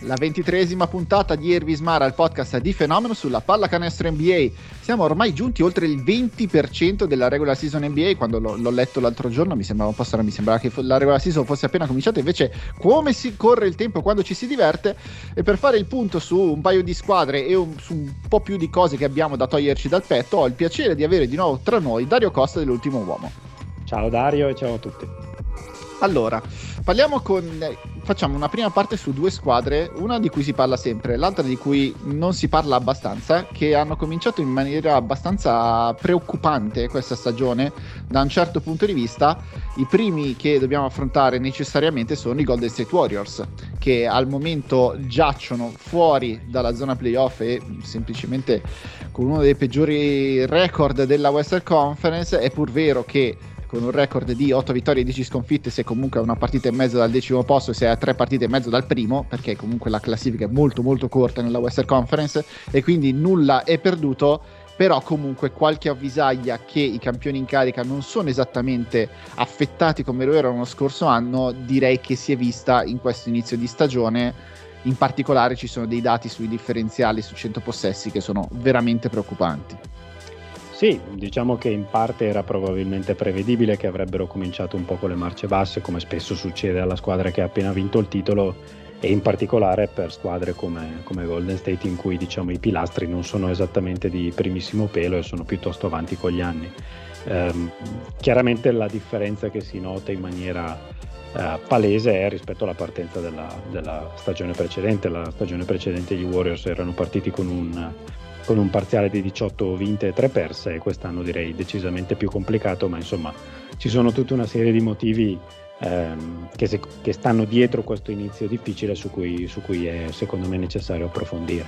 la ventitresima puntata di Ervismara, il podcast di fenomeno sulla pallacanestro NBA. Siamo ormai giunti oltre il 20% della regular season NBA. Quando l'ho, l'ho letto l'altro giorno mi sembrava un po' strano, mi sembrava che la regular season fosse appena cominciata. Invece, come si corre il tempo quando ci si diverte? E per fare il punto su un paio di squadre e un, su un po' più di cose che abbiamo da toglierci dal petto, ho il piacere di avere di nuovo tra noi Dario Costa dell'ultimo uomo. Ciao Dario e ciao a tutti. Allora, parliamo con. Facciamo una prima parte su due squadre, una di cui si parla sempre, l'altra di cui non si parla abbastanza, che hanno cominciato in maniera abbastanza preoccupante questa stagione da un certo punto di vista. I primi che dobbiamo affrontare necessariamente sono i Golden State Warriors, che al momento giacciono fuori dalla zona playoff e semplicemente con uno dei peggiori record della Western Conference. È pur vero che con un record di 8 vittorie e 10 sconfitte, se comunque a una partita e mezzo dal decimo posto, se a 3 partite e mezzo dal primo, perché comunque la classifica è molto molto corta nella Western Conference e quindi nulla è perduto però comunque qualche avvisaglia che i campioni in carica non sono esattamente affettati come lo erano lo scorso anno, direi che si è vista in questo inizio di stagione. In particolare ci sono dei dati sui differenziali su 100 possessi che sono veramente preoccupanti. Sì, diciamo che in parte era probabilmente prevedibile che avrebbero cominciato un po' con le marce basse, come spesso succede alla squadra che ha appena vinto il titolo e in particolare per squadre come, come Golden State in cui diciamo, i pilastri non sono esattamente di primissimo pelo e sono piuttosto avanti con gli anni. Um, chiaramente la differenza che si nota in maniera uh, palese è rispetto alla partenza della, della stagione precedente. La stagione precedente gli Warriors erano partiti con un con un parziale di 18 vinte e 3 perse quest'anno direi decisamente più complicato, ma insomma ci sono tutta una serie di motivi ehm, che, se, che, stanno dietro questo inizio difficile su cui, su cui è secondo me necessario approfondire.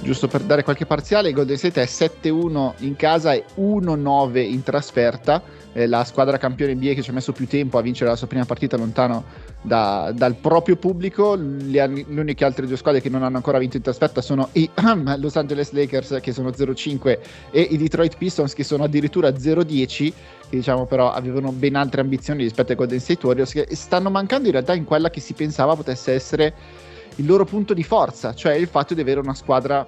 Giusto per dare qualche parziale, Golden State è 7-1 in casa e 1-9 in trasferta. Eh, la squadra campione NBA che ci ha messo più tempo a vincere la sua prima partita lontano da, dal proprio pubblico. Le, le, uniche altre due squadre che non hanno ancora vinto in trasferta sono i Los Angeles Lakers che sono 0-5 e i Detroit Pistons che sono addirittura 0-10 che diciamo però avevano ben altre ambizioni rispetto ai Golden State Warriors che stanno mancando in realtà in quella che si pensava potesse essere il loro punto di forza, cioè il fatto di avere una squadra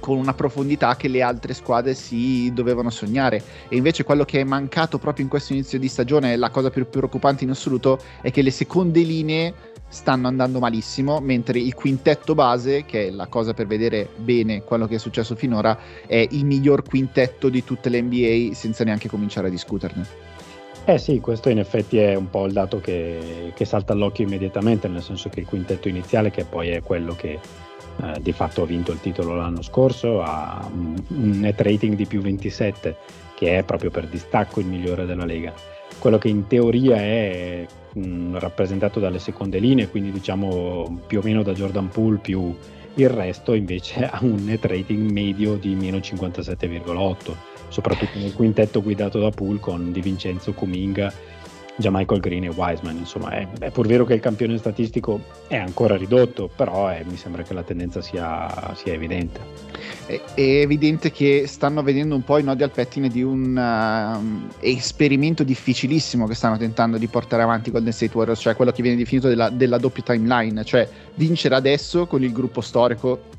con una profondità che le altre squadre si dovevano sognare. E invece quello che è mancato proprio in questo inizio di stagione, la cosa più preoccupante in assoluto, è che le seconde linee stanno andando malissimo, mentre il quintetto base, che è la cosa per vedere bene quello che è successo finora, è il miglior quintetto di tutte le NBA senza neanche cominciare a discuterne. Eh sì, questo in effetti è un po' il dato che, che salta all'occhio immediatamente, nel senso che il quintetto iniziale, che poi è quello che eh, di fatto ha vinto il titolo l'anno scorso, ha un, net rating di più 27 che è proprio per distacco il migliore della Lega. Quello che in teoria è mh, mm, rappresentato dalle seconde linee, quindi diciamo più o meno da Jordan Poole più il resto invece ha un net rating medio di meno 57,8, soprattutto nel quintetto guidato da Poole con Di Vincenzo Kuminga già Michael Green e Wiseman. Insomma, è, è, pur vero che il campione statistico è ancora ridotto, però è, mi sembra che la tendenza sia, sia evidente. È, è, evidente che stanno vedendo un po' i nodi al pettine di un uh, esperimento difficilissimo che stanno tentando di portare avanti Golden State Warriors, cioè quello che viene definito della, della doppia timeline, cioè vincere adesso con il gruppo storico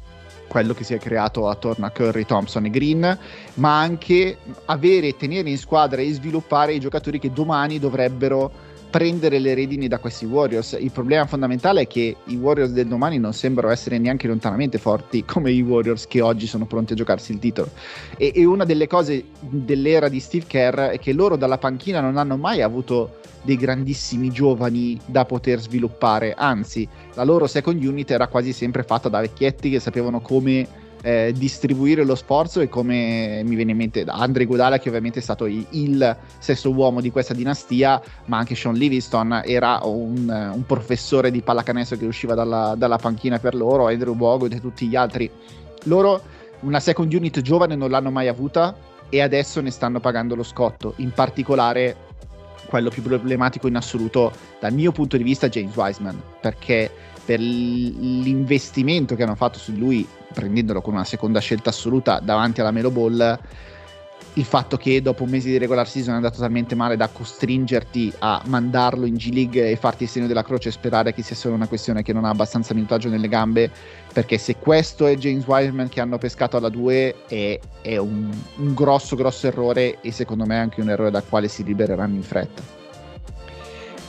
quello che si è creato attorno a Curry, Thompson e Green, ma anche avere tenere in squadra e sviluppare i giocatori che domani dovrebbero prendere le redini da questi Warriors. Il problema fondamentale è che i Warriors del domani non sembrano essere neanche lontanamente forti come i Warriors che oggi sono pronti a giocarsi il titolo. E, e una delle cose dell'era di Steve Kerr è che loro dalla panchina non hanno mai avuto dei grandissimi giovani da poter sviluppare, anzi la loro second unit era quasi sempre fatta da vecchietti che sapevano come eh, distribuire lo sforzo e come mi viene in mente Andre Godala che ovviamente è stato il, sesto uomo di questa dinastia ma anche Sean Livingston era un, un professore di pallacanestro che usciva dalla, dalla, panchina per loro Andrew Bogut e tutti gli altri. Loro una second unit giovane non l'hanno mai avuta e adesso ne stanno pagando lo scotto in particolare quello più problematico in assoluto dal mio punto di vista James Wiseman, perché per l'investimento che hanno fatto su lui, prendendolo con una seconda scelta assoluta davanti alla Melo Ball, il fatto che dopo un mese di regular season è andato talmente male da costringerti a mandarlo in G League e farti il segno della croce e sperare che sia solo una questione che non ha abbastanza minutaggio nelle gambe, perché se questo è James Wiseman che hanno pescato alla 2 è, è un, un grosso grosso errore e secondo me anche un errore dal quale si libereranno in fretta.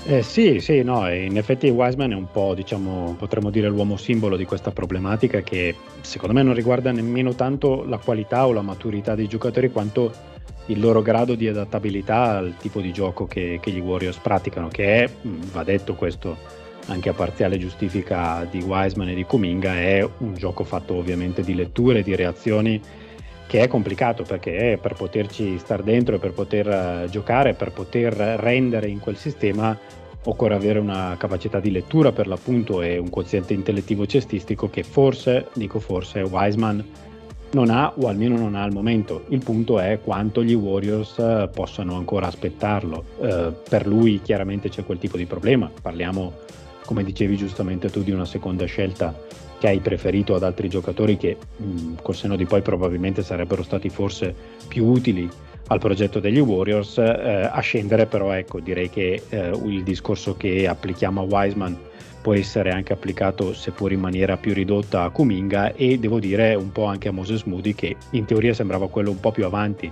Eh, sì, sì, no, in effetti Wiseman è un po', diciamo, potremmo dire l'uomo simbolo di questa problematica che secondo me non riguarda nemmeno tanto la qualità o la maturità dei giocatori quanto il loro grado di adattabilità al tipo di gioco che, che gli Warriors praticano, che è, mm, va detto questo anche a parziale giustifica di Wiseman e di Kuminga, è un gioco fatto ovviamente di letture, di reazioni che è complicato perché per poterci stare dentro e per poter uh, giocare, per poter rendere in quel sistema occorre avere una capacità di lettura per l'appunto e un quoziente intellettivo cestistico che forse, dico forse, Wiseman non ha o almeno non ha al momento. Il punto è quanto gli Warriors uh, possano ancora aspettarlo. Uh, per lui chiaramente c'è quel tipo di problema. Parliamo, come dicevi giustamente tu, di una seconda scelta che hai preferito ad altri giocatori che mh, col seno di poi probabilmente sarebbero stati forse più utili al progetto degli Warriors. Eh, a scendere però ecco direi che eh, il discorso che applichiamo a Wiseman può essere anche applicato seppur in maniera più ridotta a Kuminga e devo dire un po' anche a Moses Moody che in teoria sembrava quello un po' più avanti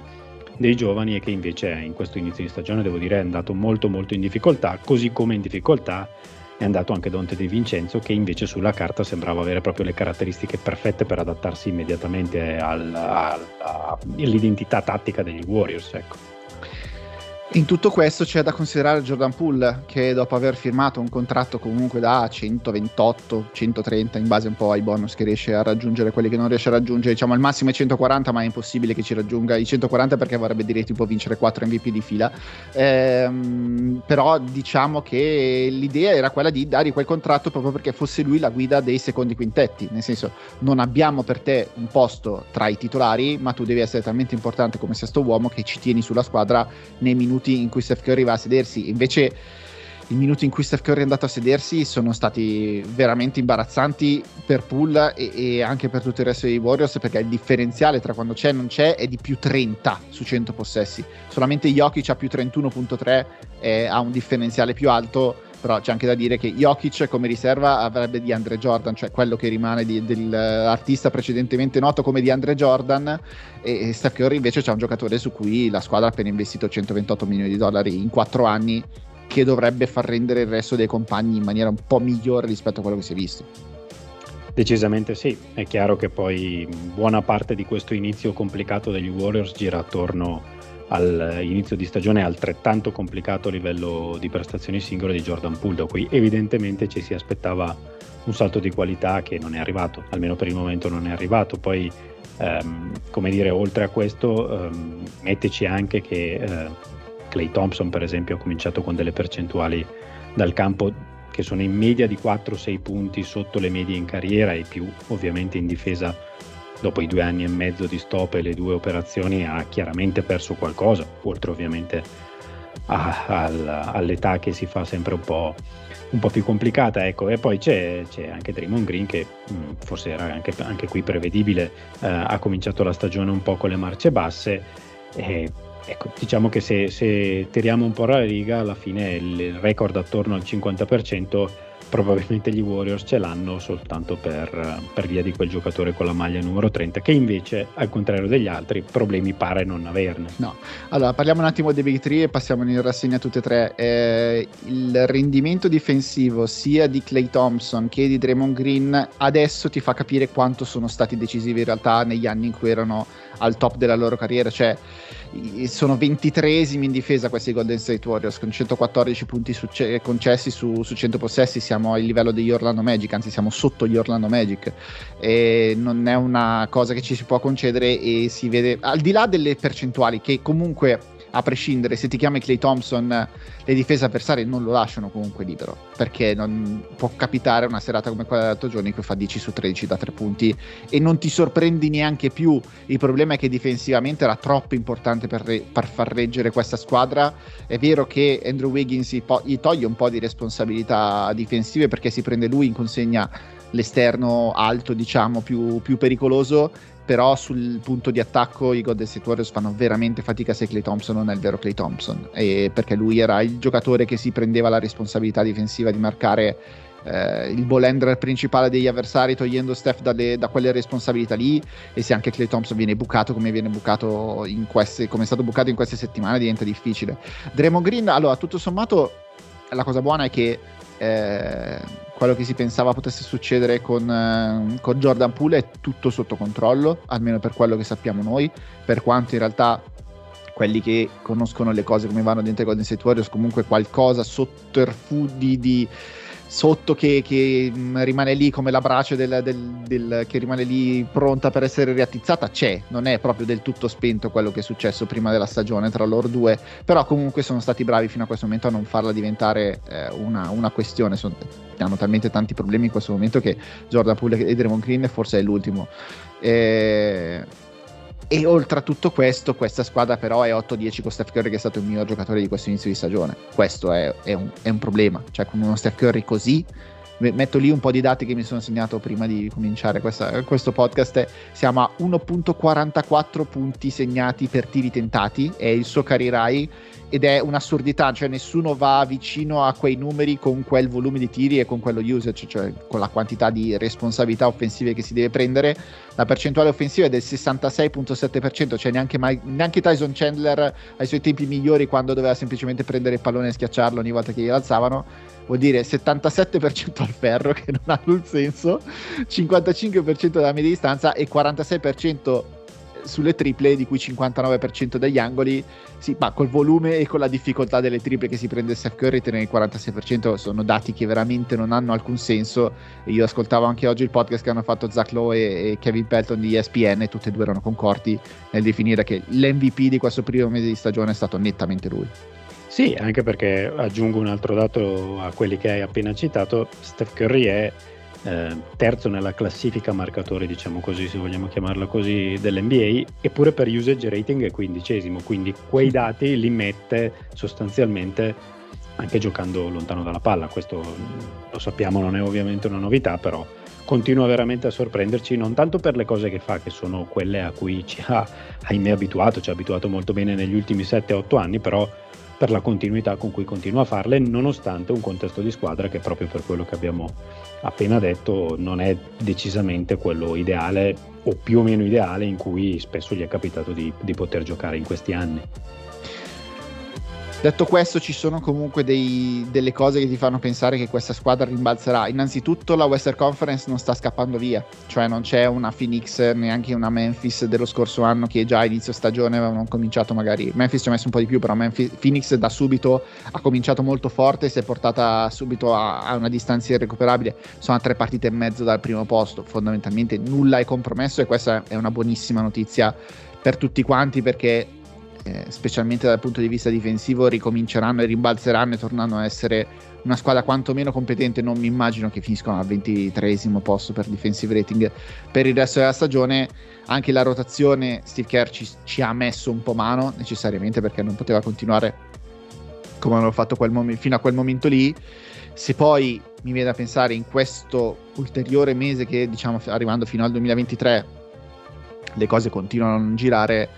dei giovani e che invece in questo inizio di stagione devo dire è andato molto molto in difficoltà così come in difficoltà è andato anche Dante De Vincenzo che invece sulla carta sembrava avere proprio le caratteristiche perfette per adattarsi immediatamente al, al, all'identità tattica degli Warriors. Ecco. In tutto questo c'è da considerare Jordan Poole che dopo aver firmato un contratto comunque da 128, 130 in base un po' ai bonus che riesce a raggiungere, quelli che non riesce a raggiungere, diciamo al massimo è 140 ma è impossibile che ci raggiunga i 140 perché vorrebbe dire tipo vincere 4 MVP di fila. Ehm, però diciamo che l'idea era quella di dargli quel contratto proprio perché fosse lui la guida dei secondi quintetti, nel senso non abbiamo per te un posto tra i titolari ma tu devi essere talmente importante come sia sto uomo che ci tieni sulla squadra nei minuti minuti in cui Steph Curry va a sedersi. Invece i minuti in cui Steph Curry è andato a sedersi sono stati veramente imbarazzanti per Poole e, e, anche per tutto il resto dei Warriors perché il differenziale tra quando c'è e non c'è è di più 30 su 100 possessi. Solamente Jokic ha più 31.3 e ha un differenziale più alto però c'è anche da dire che Jokic come riserva avrebbe di Andre Jordan, cioè quello che rimane di, dell'artista precedentemente noto come di Andre Jordan e Steph Curry invece c'è un giocatore su cui la squadra ha appena investito 128 milioni di dollari in 4 anni che dovrebbe far rendere il resto dei compagni in maniera un po' migliore rispetto a quello che si è visto. Decisamente sì, è chiaro che poi buona parte di questo inizio complicato degli Warriors gira attorno all'inizio di stagione altrettanto complicato a livello di prestazioni singole di Jordan Poole, da cui evidentemente ci si aspettava un salto di qualità che non è arrivato, almeno per il momento non è arrivato. Poi, ehm, come dire, oltre a questo, ehm, metteci anche che eh, Clay Thompson, per esempio, ha cominciato con delle percentuali dal campo che sono in media di 4-6 punti sotto le medie in carriera e più ovviamente in difesa dopo i due anni e mezzo di stop e le due operazioni ha chiaramente perso qualcosa, oltre ovviamente a, a, all'età che si fa sempre un po', un po più complicata. Ecco. E poi c'è, c'è, anche Draymond Green che mh, mm, forse era anche, anche qui prevedibile, eh, ha cominciato la stagione un po' con le marce basse. E, ecco, diciamo che se, se tiriamo un po' la riga, alla fine il record attorno al 50% probabilmente gli Warriors ce l'hanno soltanto per, per, via di quel giocatore con la maglia numero 30 che invece al contrario degli altri problemi pare non averne. No. Allora parliamo un attimo dei Big 3 e passiamo in rassegna tutte e tre. Eh, il rendimento difensivo sia di Clay Thompson che di Draymond Green adesso ti fa capire quanto sono stati decisivi in realtà negli anni in cui erano al top della loro carriera cioè sono 23esimi in difesa questi Golden State Warriors con 114 punti succe- concessi su, su, 100 possessi siamo al livello degli Orlando Magic anzi siamo sotto gli Orlando Magic. E non è una cosa che ci si può concedere e si vede al di là delle percentuali che comunque a prescindere se ti chiami Clay Thompson le difese avversarie non lo lasciano comunque libero perché non può capitare una serata come quella dell'altro giorno in cui fa 10 su 13 da 3 punti e non ti sorprendi neanche più. Il problema è che difensivamente era troppo importante per, re- per far reggere questa squadra. È vero che Andrew Wiggins gli, po- gli toglie un po' di responsabilità difensive perché si prende lui in consegna l'esterno alto diciamo più, più pericoloso però sul punto di attacco i Golden State Warriors fanno veramente fatica se Clay Thompson non è il vero Clay Thompson. Perché lui era il giocatore che si prendeva la responsabilità difensiva di marcare eh, il ball handler principale degli avversari togliendo Steph dalle, da quelle responsabilità lì. E se anche Clay Thompson viene bucato come viene bucato in queste come è stato bucato in queste settimane diventa difficile. Draymond Green allora tutto sommato la cosa buona è che eh, quello che si pensava potesse succedere con, eh, con Jordan Poole è tutto sotto controllo, almeno per quello che sappiamo noi, per quanto in realtà quelli che conoscono le cose come vanno dentro i Golden State Warriors comunque qualcosa sotterfugi di sotto che, che, mm, rimane lì come la brace del, del, del, che rimane lì pronta per essere riattizzata c'è, non è proprio del tutto spento quello che è successo prima della stagione tra loro due, però comunque sono stati bravi fino a questo momento a non farla diventare eh, una, una, questione, sono, hanno talmente tanti problemi in questo momento che Jordan Poole e Draymond Green forse è l'ultimo. Eh, e oltre a tutto questo, questa squadra però è 8-10 con Steph Curry che è stato il miglior giocatore di questo inizio di stagione. Questo è, è, un, è un, problema. Cioè con uno Steph Curry così, metto lì un po' di dati che mi sono segnato prima di cominciare questa, questo podcast. Siamo a 1.44 punti segnati per tiri tentati, è il suo career high ed è un'assurdità, cioè nessuno va vicino a quei numeri con quel volume di tiri e con quello usage, cioè con la quantità di responsabilità offensive che si deve prendere. La percentuale offensiva è del 66.7%, cioè neanche, mai, neanche Tyson Chandler ai suoi tempi migliori quando doveva semplicemente prendere il pallone e schiacciarlo ogni volta che gli alzavano. Vuol dire 77% al ferro, che non ha nulla senso, 55% dalla media distanza e 46% sulle triple, di cui 59% degli angoli, sì, ma col volume e con la difficoltà delle triple che si prende Steph Curry, tenere il 46% sono dati che veramente non hanno alcun senso. io ascoltavo anche oggi il podcast che hanno fatto Zach Lowe e, Kevin Pelton di ESPN, e tutti e due erano concordi nel definire che l'MVP di questo primo mese di stagione è stato nettamente lui. Sì, anche perché aggiungo un altro dato a quelli che hai appena citato, Steph Curry è eh, terzo nella classifica marcatori, diciamo così, se vogliamo chiamarla così, dell'NBA, eppure per usage rating è quindicesimo, quindi quei dati li mette sostanzialmente anche giocando lontano dalla palla, questo lo sappiamo, non è ovviamente una novità, però continua veramente a sorprenderci, non tanto per le cose che fa, che sono quelle a cui ci ha, ahimè, abituato, ci ha abituato molto bene negli ultimi 7-8 anni, però per la continuità con cui continua a farle, nonostante un contesto di squadra che proprio per quello che abbiamo appena detto non è decisamente quello ideale o più o meno ideale in cui spesso gli è capitato di, di poter giocare in questi anni. Detto questo, ci sono comunque dei, delle cose che ti fanno pensare che questa squadra rimbalzerà. Innanzitutto, la Western Conference non sta scappando via, cioè non c'è una Phoenix, neanche una Memphis dello scorso anno che già a inizio stagione avevano cominciato magari. Memphis ci ha messo un po' di più, però Memphis, Phoenix da subito ha cominciato molto forte, si è portata subito a, a una distanza irrecuperabile. Sono a tre partite e mezzo dal primo posto, fondamentalmente nulla è compromesso e questa è una buonissima notizia per tutti quanti perché eh, specialmente dal punto di vista difensivo, ricominceranno e rimbalzeranno e tornando a essere una squadra quantomeno competente. Non mi immagino che finiscono al 23 posto per defensive rating per il resto della stagione. Anche la rotazione, Steve Kerr ci, ci ha messo un po' mano necessariamente perché non poteva continuare come hanno fatto mom- fino a quel momento lì. Se poi mi viene da pensare in questo ulteriore mese che diciamo arrivando fino al 2023 le cose continuano a non girare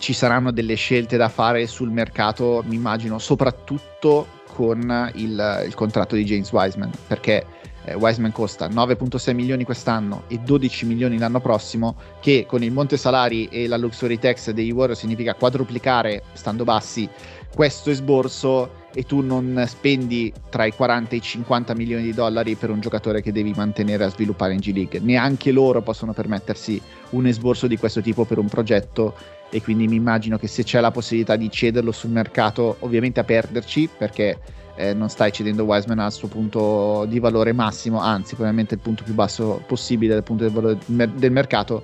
ci saranno delle scelte da fare sul mercato, mi immagino, soprattutto con il, il contratto di James Wiseman, perché eh, Wiseman costa 9.6 milioni quest'anno e 12 milioni l'anno prossimo, che con il monte salari e la luxury tax dei Warriors significa quadruplicare, stando bassi, questo esborso e tu non spendi tra i 40 e i 50 milioni di dollari per un giocatore che devi mantenere a sviluppare in G League. Neanche loro possono permettersi un esborso di questo tipo per un progetto e quindi mi immagino che se c'è la possibilità di cederlo sul mercato, ovviamente a perderci perché eh, non stai cedendo Wiseman al suo punto di valore massimo, anzi probabilmente il punto più basso possibile dal punto del, valore del mercato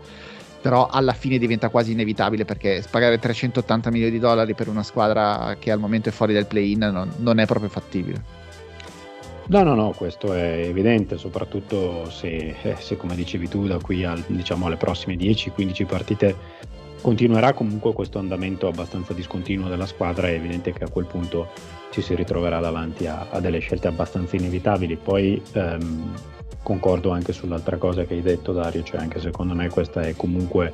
però alla fine diventa quasi inevitabile perché pagare 380 milioni di dollari per una squadra che al momento è fuori dal play-in non, non è proprio fattibile. No, no, no, questo è evidente, soprattutto se, eh, se come dicevi tu, da qui al, diciamo, alle prossime 10-15 partite continuerà comunque questo andamento abbastanza discontinuo della squadra, è evidente che a quel punto ci si ritroverà davanti a, a delle scelte abbastanza inevitabili. Poi ehm, concordo anche sull'altra cosa che hai detto Dario, cioè anche secondo me questa è comunque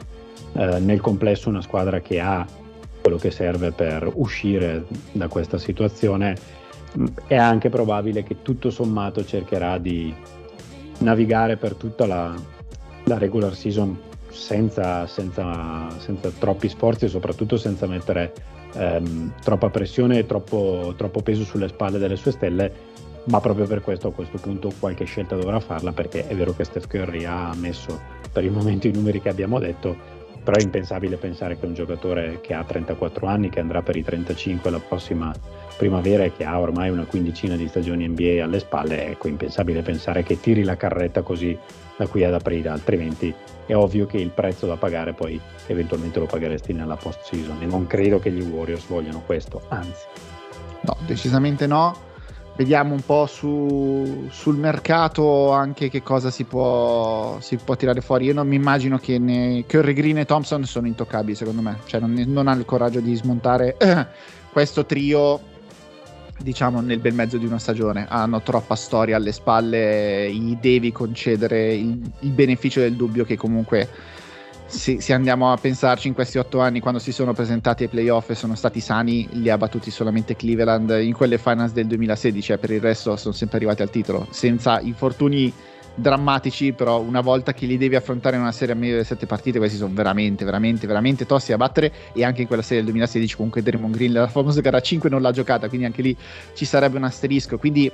eh, nel complesso una squadra che ha quello che serve per uscire da questa situazione. È anche probabile che tutto sommato cercherà di navigare per tutta la, la regular season senza, senza, senza, troppi sforzi e soprattutto senza mettere ehm, troppa pressione e troppo, troppo peso sulle spalle delle sue stelle ma proprio per questo a questo punto qualche scelta dovrà farla perché è vero che Steph Curry ha messo per il momento i numeri che abbiamo detto però è impensabile pensare che un giocatore che ha 34 anni che andrà per i 35 la prossima primavera che ha ormai una quindicina di stagioni NBA alle spalle ecco impensabile pensare che tiri la carretta così da qui ad aprile altrimenti è ovvio che il prezzo da pagare poi eventualmente lo pagheresti nella post season e non credo che gli Warriors vogliano questo anzi no decisamente no vediamo un po' su, sul mercato anche che cosa si può, si può, tirare fuori. Io non mi immagino che ne, Curry Green e Thompson sono intoccabili, secondo me. Cioè, non, non ha il coraggio di smontare eh, questo trio, diciamo, nel bel mezzo di una stagione. Hanno troppa storia alle spalle, gli devi concedere il, il beneficio del dubbio che comunque se, se, andiamo a pensarci in questi otto anni quando si sono presentati ai playoff e sono stati sani li ha battuti solamente Cleveland in quelle finals del 2016 e per il resto sono sempre arrivati al titolo senza infortuni drammatici però una volta che li devi affrontare in una serie a meglio delle sette partite questi sono veramente veramente veramente tossi a battere. E anche in quella serie del 2016 comunque Draymond Green la famosa gara 5 non l'ha giocata quindi anche lì ci sarebbe un asterisco. Quindi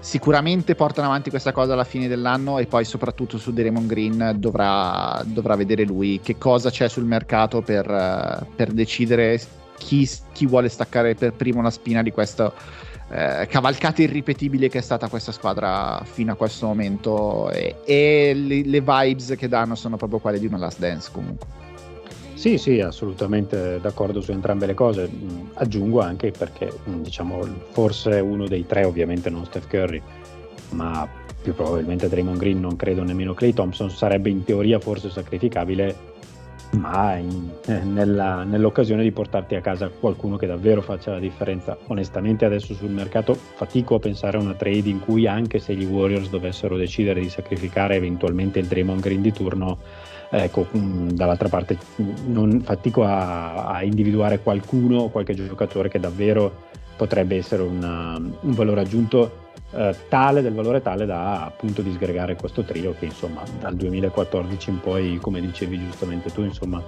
sicuramente portano avanti questa cosa alla fine dell'anno e poi soprattutto su Draymond Green dovrà, dovrà vedere lui che cosa c'è sul mercato per, per decidere chi, chi, vuole staccare per primo la spina di questa eh, cavalcata irripetibile che è stata questa squadra fino a questo momento e, e le, le vibes che danno sono proprio quelle di una last dance comunque. Sì, sì, assolutamente d'accordo su entrambe le cose. Mm, aggiungo anche perché, mm, diciamo, forse uno dei tre, ovviamente non Steph Curry, ma più probabilmente Draymond Green, non credo nemmeno Clay Thompson, sarebbe in teoria forse sacrificabile, ma in, eh, nella, nell'occasione di portarti a casa qualcuno che davvero faccia la differenza. Onestamente adesso sul mercato fatico a pensare a una trade in cui anche se gli Warriors dovessero decidere di sacrificare eventualmente il Draymond Green di turno, ecco, mm, dall'altra parte mm, non fatico a, a, individuare qualcuno, qualche giocatore che davvero potrebbe essere una, un valore aggiunto eh, tale, del valore tale da appunto disgregare questo trio che insomma dal 2014 in poi, come dicevi giustamente tu, insomma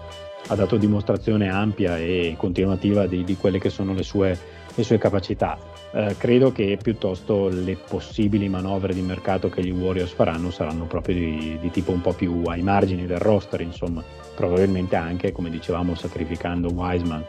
ha dato dimostrazione ampia e continuativa di, di quelle che sono le sue, le sue capacità. Eh, credo che piuttosto le possibili manovre di mercato che gli Warriors faranno saranno proprio di, di, tipo un po' più ai margini del roster, insomma, probabilmente anche, come dicevamo, sacrificando Wiseman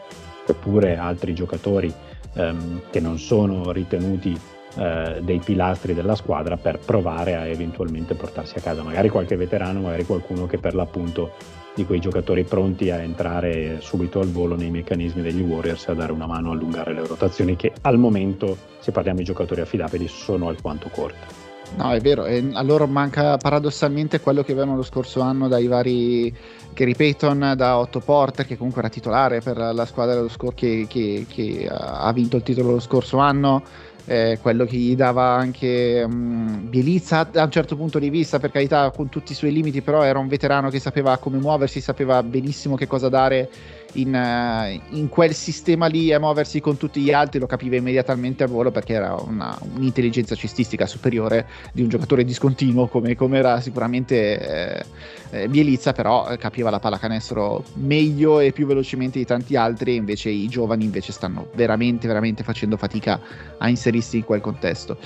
oppure altri giocatori ehm, che non sono ritenuti eh, dei pilastri della squadra per provare a eventualmente portarsi a casa magari qualche veterano, magari qualcuno che per l'appunto di quei giocatori pronti a entrare subito al volo nei meccanismi degli Warriors a dare una mano a allungare le rotazioni che al momento, se parliamo di giocatori affidabili, sono alquanto corte. No, è vero, e a loro manca paradossalmente quello che avevano lo scorso anno dai vari Gary Payton, da Otto Porter, che comunque era titolare per la squadra che, che, che ha vinto il titolo lo scorso anno eh, quello che gli dava anche um, Bielizza da un certo punto di vista, per carità, con tutti i suoi limiti, però era un veterano che sapeva come muoversi, sapeva benissimo che cosa dare in, uh, in, quel sistema lì a muoversi con tutti gli altri lo capiva immediatamente al volo perché era una, un'intelligenza cestistica superiore di un giocatore discontinuo come, come era sicuramente eh, eh, Bielizza però eh, capiva la pallacanestro meglio e più velocemente di tanti altri invece i giovani invece stanno veramente veramente facendo fatica a inserirsi in quel contesto.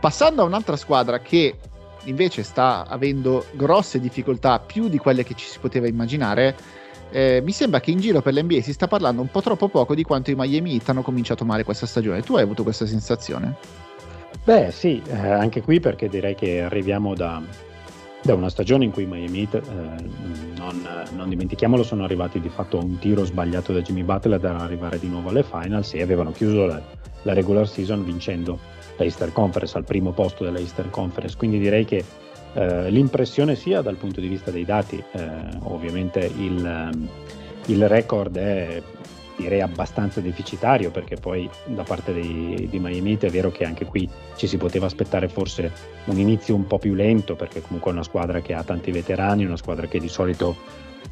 Passando a un'altra squadra che invece sta avendo grosse difficoltà più di quelle che ci si poteva immaginare eh, mi sembra che in giro per l'NBA si sta parlando un po' troppo poco di quanto i Miami Heat hanno cominciato male questa stagione. Tu hai avuto questa sensazione? Beh, sì, eh, anche qui perché direi che arriviamo da, da una stagione in cui Miami Heat, eh, non, non, dimentichiamolo, sono arrivati di fatto a un tiro sbagliato da Jimmy Butler da arrivare di nuovo alle finals e avevano chiuso la, la regular season vincendo la Easter Conference al primo posto della Easter Conference. Quindi direi che eh, l'impressione sia dal punto di vista dei dati, eh, ovviamente il, il record è direi abbastanza deficitario perché poi da parte dei, di Miami è vero che anche qui ci si poteva aspettare forse un inizio un po' più lento perché comunque è una squadra che ha tanti veterani, una squadra che di solito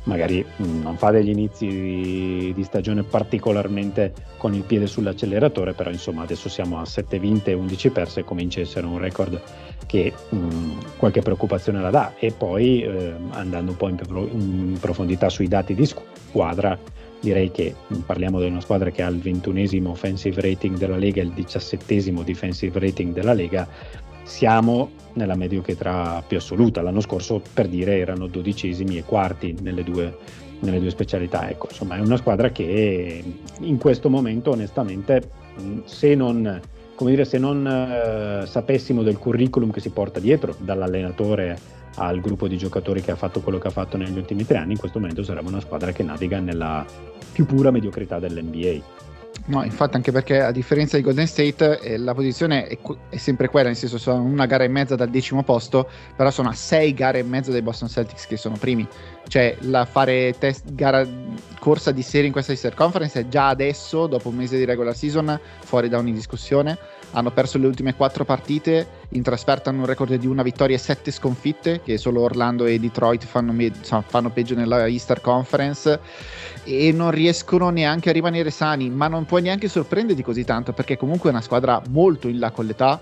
magari mm, non fa degli inizi di, di stagione particolarmente con il piede sull'acceleratore, però insomma adesso siamo a 7 vinte e 11 perse comincia a essere un record che mh, mm, qualche preoccupazione la dà. E poi eh, andando un po' in, in profondità sui dati di squadra direi che parliamo di una squadra che ha il ventunesimo offensive rating della Lega e il diciassettesimo defensive rating della Lega, siamo nella mediocrità più assoluta. L'anno scorso, per dire, erano dodicesimi e quarti nelle due, nelle due specialità. Ecco, insomma, è una squadra che in questo momento, onestamente, se non, dire, se non eh, sapessimo del curriculum che si porta dietro dall'allenatore al gruppo di giocatori che ha fatto quello che ha fatto negli ultimi tre anni, in questo momento sarebbe una squadra che naviga nella più pura mediocrità dell'NBA. No, infatti, anche perché a differenza di Golden State, eh, la posizione è, è, sempre quella, nel senso sono una gara e mezza dal decimo posto, però sono a sei gare e mezza dei Boston Celtics che sono primi. Cioè, la fare test, gara, corsa di serie in questa Easter Conference è già adesso, dopo un mese di regular season, fuori da ogni discussione hanno perso le ultime quattro partite, in trasferta hanno un record di una vittoria e sette sconfitte, che solo Orlando e Detroit fanno, me- fanno peggio nella Easter Conference e non riescono neanche a rimanere sani, ma non puoi neanche sorprenderti così tanto perché comunque è una squadra molto in là con l'età.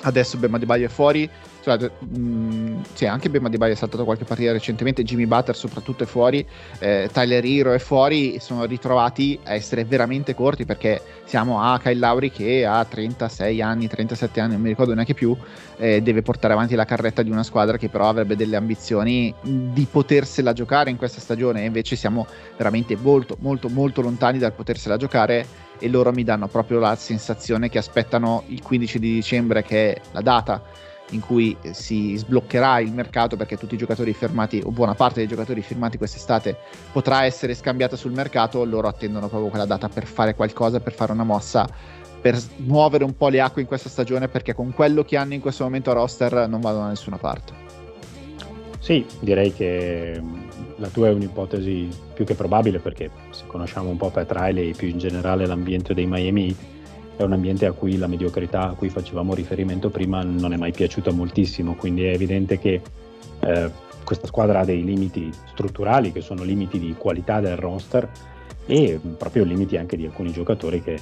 Adesso Bema Di Baio è fuori, cioè, mh, mm, sì, anche Bema Di Baio è saltato qualche partita recentemente, Jimmy Butter soprattutto è fuori, eh, Tyler Hero è fuori sono ritrovati a essere veramente corti perché siamo a Kyle Lauri che ha 36 anni, 37 anni, non mi ricordo neanche più, eh, deve portare avanti la carretta di una squadra che però avrebbe delle ambizioni di potersela giocare in questa stagione e invece siamo veramente molto molto molto lontani dal potersela giocare e loro mi danno proprio la sensazione che aspettano il 15 di dicembre che è la data in cui si sbloccherà il mercato perché tutti i giocatori firmati o buona parte dei giocatori firmati quest'estate potrà essere scambiata sul mercato, loro attendono proprio quella data per fare qualcosa, per fare una mossa, per muovere un po' le acque in questa stagione perché con quello che hanno in questo momento a roster non vanno da nessuna parte. Sì, direi che la tua è un'ipotesi più che probabile perché se conosciamo un po' Pat Riley e più in generale l'ambiente dei Miami è un ambiente a cui la mediocrità a cui facevamo riferimento prima non è mai piaciuta moltissimo, quindi è evidente che eh, questa squadra ha dei limiti strutturali che sono limiti di qualità del roster e proprio limiti anche di alcuni giocatori che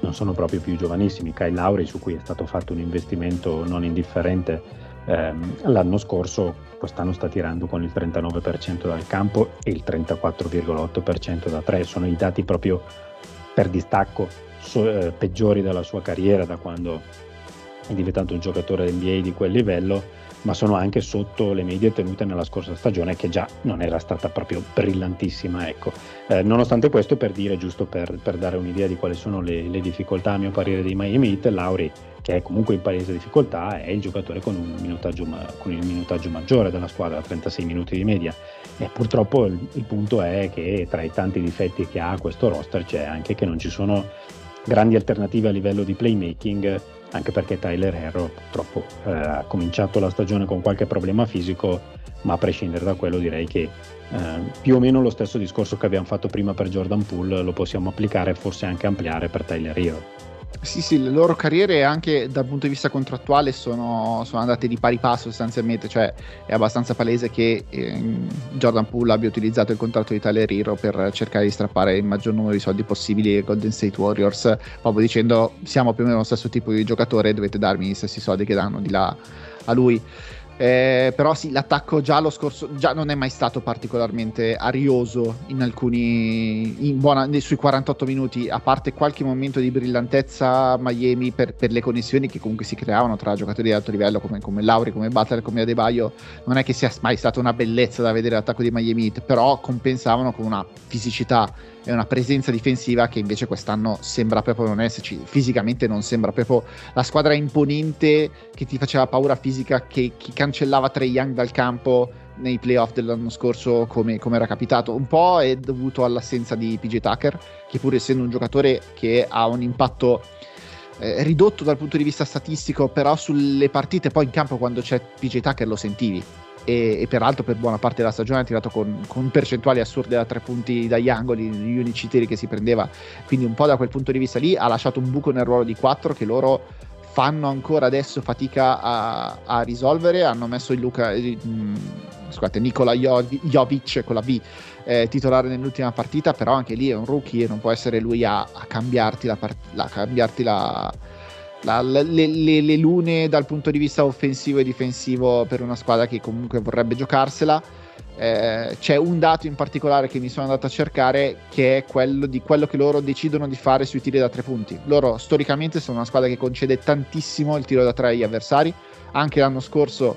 non sono proprio più giovanissimi. Kyle Lauri su cui è stato fatto un investimento non indifferente ehm, l'anno scorso, quest'anno sta tirando con il 39% dal campo e il 34,8% da 3, sono i dati proprio per distacco peggiori della sua carriera da quando è diventato un giocatore NBA di quel livello, ma sono anche sotto le medie tenute nella scorsa stagione che già non era stata proprio brillantissima. Ecco. Eh, nonostante questo, per dire, giusto per, per, dare un'idea di quali sono le, le, difficoltà a mio parere dei Miami Heat, Lauri, che è comunque in palese difficoltà, è il giocatore con, un minutaggio, con il minutaggio maggiore della squadra, 36 minuti di media. E purtroppo il, il punto è che tra i tanti difetti che ha questo roster c'è anche che non ci sono grandi alternative a livello di playmaking, anche perché Tyler Herro purtroppo eh, ha cominciato la stagione con qualche problema fisico, ma a prescindere da quello direi che eh, più o meno lo stesso discorso che abbiamo fatto prima per Jordan Poole lo possiamo applicare e forse anche ampliare per Tyler Hero. Sì, sì, le loro carriere anche dal punto di vista contrattuale sono, sono andate di pari passo sostanzialmente, cioè è abbastanza palese che eh, Jordan Poole abbia utilizzato il contratto di Tyler Hero per cercare di strappare il maggior numero di soldi possibili ai Golden State Warriors, proprio dicendo siamo più o meno lo stesso tipo di giocatore, dovete darmi gli stessi soldi che danno di là a lui. Eh, però sì, l'attacco già lo scorso già non è mai stato particolarmente arioso in alcuni in buona, sui 48 minuti, a parte qualche momento di brillantezza Miami per, per, le connessioni che comunque si creavano tra giocatori di alto livello come, come Lauri, come Butler, come Adebayo. Non è che sia mai stata una bellezza da vedere l'attacco di Miami, però compensavano con una fisicità e una presenza difensiva che invece quest'anno sembra proprio non esserci, fisicamente non sembra proprio la squadra imponente che ti faceva paura fisica, che, che cancellava Trey Young dal campo nei playoff dell'anno scorso come, come, era capitato. Un po' è dovuto all'assenza di PJ Tucker, che pur essendo un giocatore che ha un impatto eh, ridotto dal punto di vista statistico, però sulle partite poi in campo quando c'è PJ Tucker lo sentivi e, e, peraltro per buona parte della stagione ha tirato con, con, percentuali assurde da tre punti dagli angoli, gli unici tiri che si prendeva, quindi un po' da quel punto di vista lì ha lasciato un buco nel ruolo di 4 che loro fanno ancora adesso fatica a, a risolvere, hanno messo il Luca, eh, scusate, Nikola Jovic con la V eh, titolare nell'ultima partita, però anche lì è un rookie e non può essere lui a, a cambiarti la, part- la, cambiarti la la, le, le, le, lune dal punto di vista offensivo e difensivo per una squadra che comunque vorrebbe giocarsela. Eh, c'è un dato in particolare che mi sono andato a cercare che è quello di quello che loro decidono di fare sui tiri da tre punti. Loro storicamente sono una squadra che concede tantissimo il tiro da tre agli avversari. Anche l'anno scorso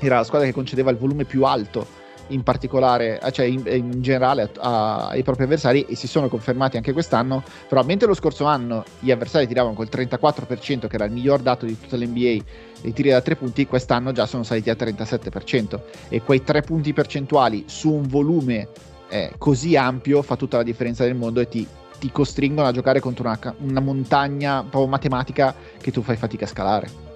era la squadra che concedeva il volume più alto in particolare, eh, cioè in, in generale a, ai propri avversari e si sono confermati anche quest'anno, però mentre lo scorso anno gli avversari tiravano col 34% che era il miglior dato di tutta l'NBA dei tiri da tre punti, quest'anno già sono saliti al 37% e quei tre punti percentuali su un volume eh, così ampio fa tutta la differenza del mondo e ti, ti costringono a giocare contro una, una montagna proprio matematica che tu fai fatica a scalare.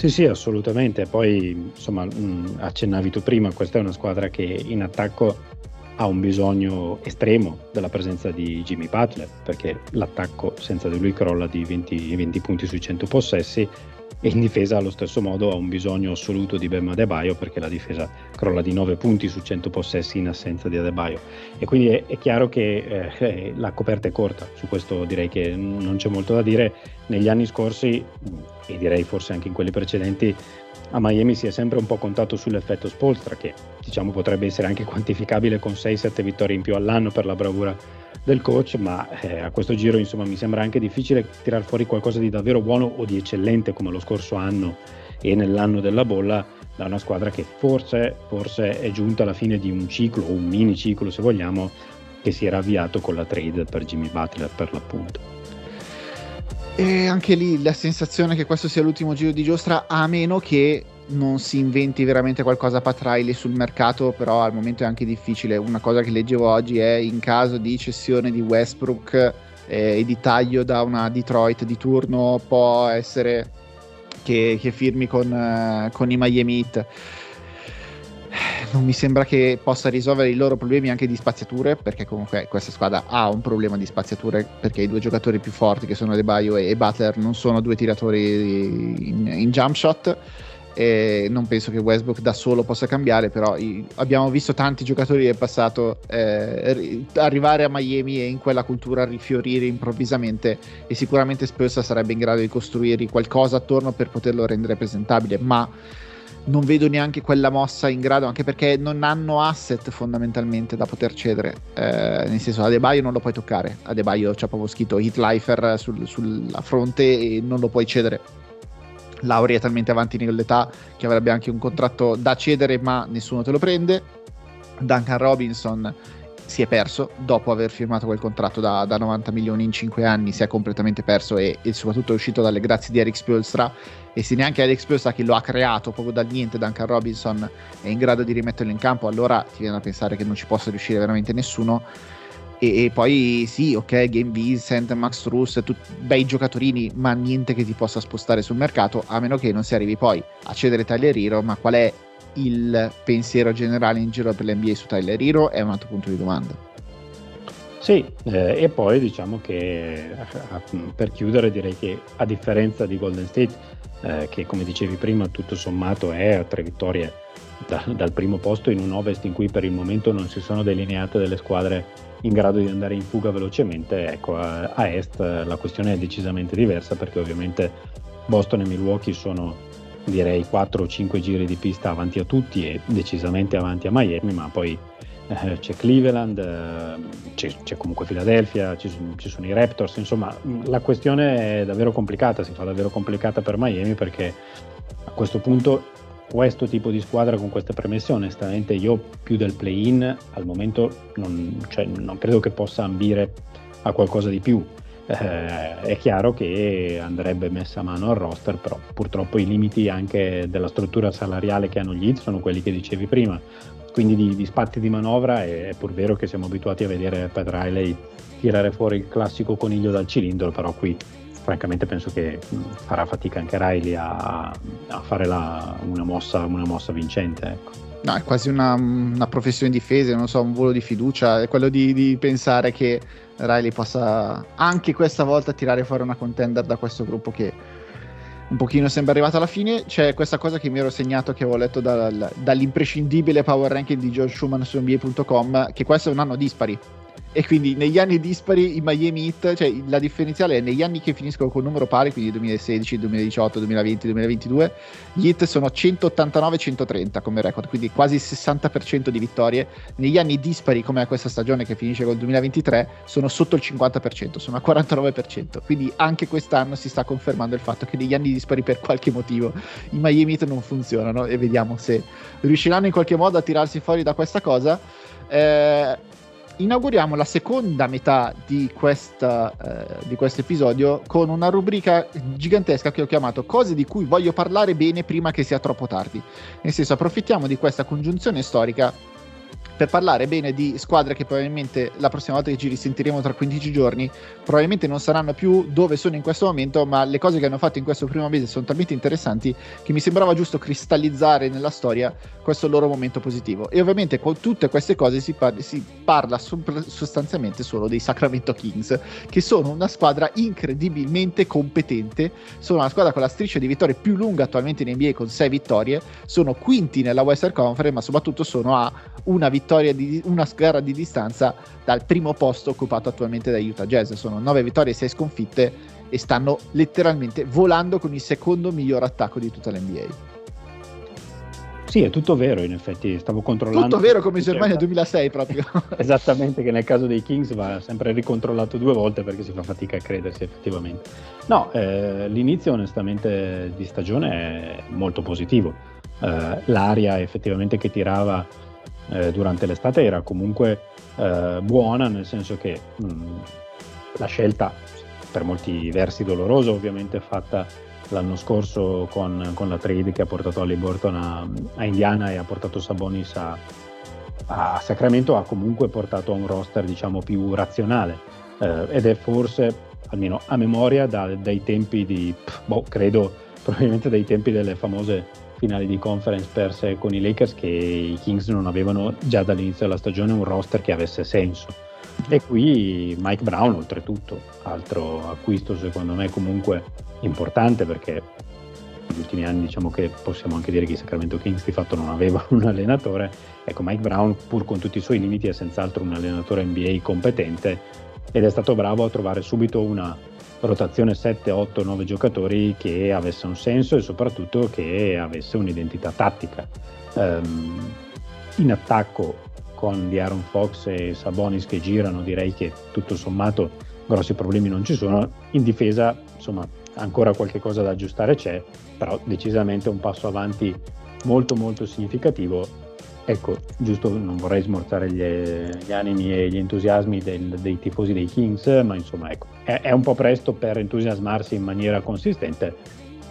Sì, sì, assolutamente. Poi, insomma, mh, accennavi tu prima, questa è una squadra che in attacco ha un bisogno estremo della presenza di Jimmy Butler, perché l'attacco senza di lui crolla di 20, 20 punti sui 100 possessi e in difesa allo stesso modo ha un bisogno assoluto di Bema Adebayo perché la difesa crolla di 9 punti su 100 possessi in assenza di Adebayo e quindi è, è chiaro che eh, la coperta è corta, su questo direi che non c'è molto da dire, negli anni scorsi e direi forse anche in quelli precedenti a Miami si è sempre un po' contato sull'effetto Spolstra che diciamo potrebbe essere anche quantificabile con 6-7 vittorie in più all'anno per la bravura del coach, ma eh, a questo giro insomma mi sembra anche difficile tirar fuori qualcosa di davvero buono o di eccellente come lo scorso anno e nell'anno della bolla da una squadra che forse, forse è giunta alla fine di un ciclo o un mini ciclo se vogliamo che si era avviato con la trade per Jimmy Butler per l'appunto. E anche lì la sensazione che questo sia l'ultimo giro di giostra, a meno che non si inventi veramente qualcosa patraile sul mercato, però al momento è anche difficile. Una cosa che leggevo oggi è in caso di cessione di Westbrook eh, e di taglio da una Detroit di turno può essere che, che firmi con, eh, con i Miami Heat non mi sembra che possa risolvere i loro problemi anche di spaziature, perché comunque questa squadra ha un problema di spaziature, perché i due giocatori più forti che sono De Baio e, Butler non sono due tiratori in, in jump shot. E non penso che Westbrook da solo possa cambiare, però abbiamo visto tanti giocatori del passato eh, arrivare a Miami e in quella cultura rifiorire improvvisamente e sicuramente Spurs sarebbe in grado di costruire qualcosa attorno per poterlo rendere presentabile, ma non vedo neanche quella mossa in grado, anche perché non hanno asset fondamentalmente da poter cedere. Eh, nel senso, Adebayo non lo puoi toccare. Adebayo c'ha proprio scritto Hitlifer sul, sulla fronte e non lo puoi cedere. Lauri è talmente avanti nell'età che avrebbe anche un contratto da cedere, ma nessuno te lo prende. Duncan Robinson si è perso dopo aver firmato quel contratto da, da 90 milioni in 5 anni, si è completamente perso e, e soprattutto è uscito dalle grazie di Eric Spolstra e se neanche Alex Spolstra che lo ha creato proprio dal niente, Duncan Robinson è in grado di rimetterlo in campo, allora ti viene a pensare che non ci possa riuscire veramente nessuno. E, e poi sì, ok, Game Vincent, Max Truss, tut- bei giocatori, ma niente che ti possa spostare sul mercato, a meno che non si arrivi poi a cedere Tyler Hero, ma qual è il pensiero generale in giro per l'NBA su Tyler Hero? È un altro punto di domanda. Sì, eh, e poi diciamo che eh, per chiudere direi che a differenza di Golden State eh, che come dicevi prima tutto sommato è a tre vittorie da, dal primo posto in un ovest in cui per il momento non si sono delineate delle squadre in grado di andare in fuga velocemente, ecco a, a est la questione è decisamente diversa perché ovviamente Boston e Milwaukee sono direi 4 o 5 giri di pista avanti a tutti e decisamente avanti a Miami, ma poi eh, c'è Cleveland, eh, c'è, c'è, comunque Philadelphia, ci, ci, sono i Raptors, insomma la questione è davvero complicata, si fa davvero complicata per Miami perché a questo punto questo tipo di squadra con queste premesse, onestamente io più del play-in al momento non, cioè, non credo che possa ambire a qualcosa di più. Eh, è chiaro che andrebbe messa a mano al roster, però purtroppo i limiti anche della struttura salariale che hanno gli Heat sono quelli che dicevi prima, quindi di, di spatti di manovra è, pur vero che siamo abituati a vedere Pat Riley tirare fuori il classico coniglio dal cilindro, però qui francamente penso che farà fatica anche Riley a, a fare la, una, mossa, una, mossa, vincente. Ecco. No, è quasi una, una, professione di fede, non so, un volo di fiducia, è quello di, di, pensare che Riley possa anche questa volta tirare fuori una contender da questo gruppo che un pochino sembra arrivata alla fine. C'è questa cosa che mi ero segnato, che avevo letto dal, dall'imprescindibile power ranking di John Schumann su NBA.com, che questo è un anno dispari e quindi negli anni dispari i Miami Heat, cioè la differenziale è negli anni che finiscono con numero pari, quindi 2016, 2018, 2020, 2022, gli Heat sono 189-130 come record, quindi quasi il 60% di vittorie. Negli anni dispari, come questa stagione che finisce col 2023, sono sotto il 50%, sono al 49%. Quindi anche quest'anno si sta confermando il fatto che negli anni dispari per qualche motivo i Miami Heat non funzionano e vediamo se riusciranno in qualche modo a tirarsi fuori da questa cosa. Eh, inauguriamo la seconda metà di, questa, eh, di questo episodio con una rubrica gigantesca che ho chiamato Cose di cui voglio parlare bene prima che sia troppo tardi. Nel senso, approfittiamo di questa congiunzione storica per parlare bene di squadre che probabilmente la prossima volta che ci risentiremo tra 15 giorni probabilmente non saranno più dove sono in questo momento, ma le cose che hanno fatto in questo primo mese sono talmente interessanti che mi sembrava giusto cristallizzare nella storia questo loro momento positivo. E ovviamente con tutte queste cose si, par- si parla sostanzialmente solo dei Sacramento Kings, che sono una squadra incredibilmente competente, sono una squadra con la striscia di vittorie più lunga attualmente in NBA con 6 vittorie, sono quinti nella Western Conference, ma soprattutto sono a una vittoria vittoria di una gara di distanza dal primo posto occupato attualmente da Utah Jazz. Sono 9 vittorie e 6 sconfitte e stanno letteralmente volando con il secondo miglior attacco di tutta l'NBA. Sì, è tutto vero, in effetti stavo controllando. Tutto vero come in Germania 2006 proprio. Esattamente, che nel caso dei Kings va sempre ricontrollato due volte perché si fa fatica a credersi effettivamente. No, eh, l'inizio onestamente di stagione è molto positivo. Eh, l'aria effettivamente che tirava eh, durante l'estate era comunque eh, buona, nel senso che mh, mm, la scelta, per molti versi dolorosa, ovviamente fatta l'anno scorso con, con la trade che ha portato Halliburton a, a Indiana e ha portato Sabonis a, a Sacramento, ha comunque portato a un roster diciamo più razionale. Eh, ed è forse, almeno a memoria, da, dai tempi di, boh, credo, probabilmente dai tempi delle famose finali di conference perse con i Lakers che i Kings non avevano già dall'inizio della stagione un roster che avesse senso. E qui Mike Brown, oltretutto, altro acquisto secondo me comunque importante perché negli ultimi anni diciamo che possiamo anche dire che i Sacramento Kings di fatto non avevano un allenatore. Ecco, Mike Brown, pur con tutti i suoi limiti, è senz'altro un allenatore NBA competente ed è stato bravo a trovare subito una rotazione 7, 8, 9 giocatori che avesse un senso e soprattutto che avesse un'identità tattica. Um, in attacco con di Aaron Fox e Sabonis che girano direi che tutto sommato grossi problemi non ci sono. In difesa insomma ancora qualche cosa da aggiustare c'è, però decisamente un passo avanti molto molto significativo Ecco, giusto non vorrei smorzare gli, gli animi e gli entusiasmi del, dei tifosi dei Kings, ma insomma ecco, è, è un po' presto per entusiasmarsi in maniera consistente,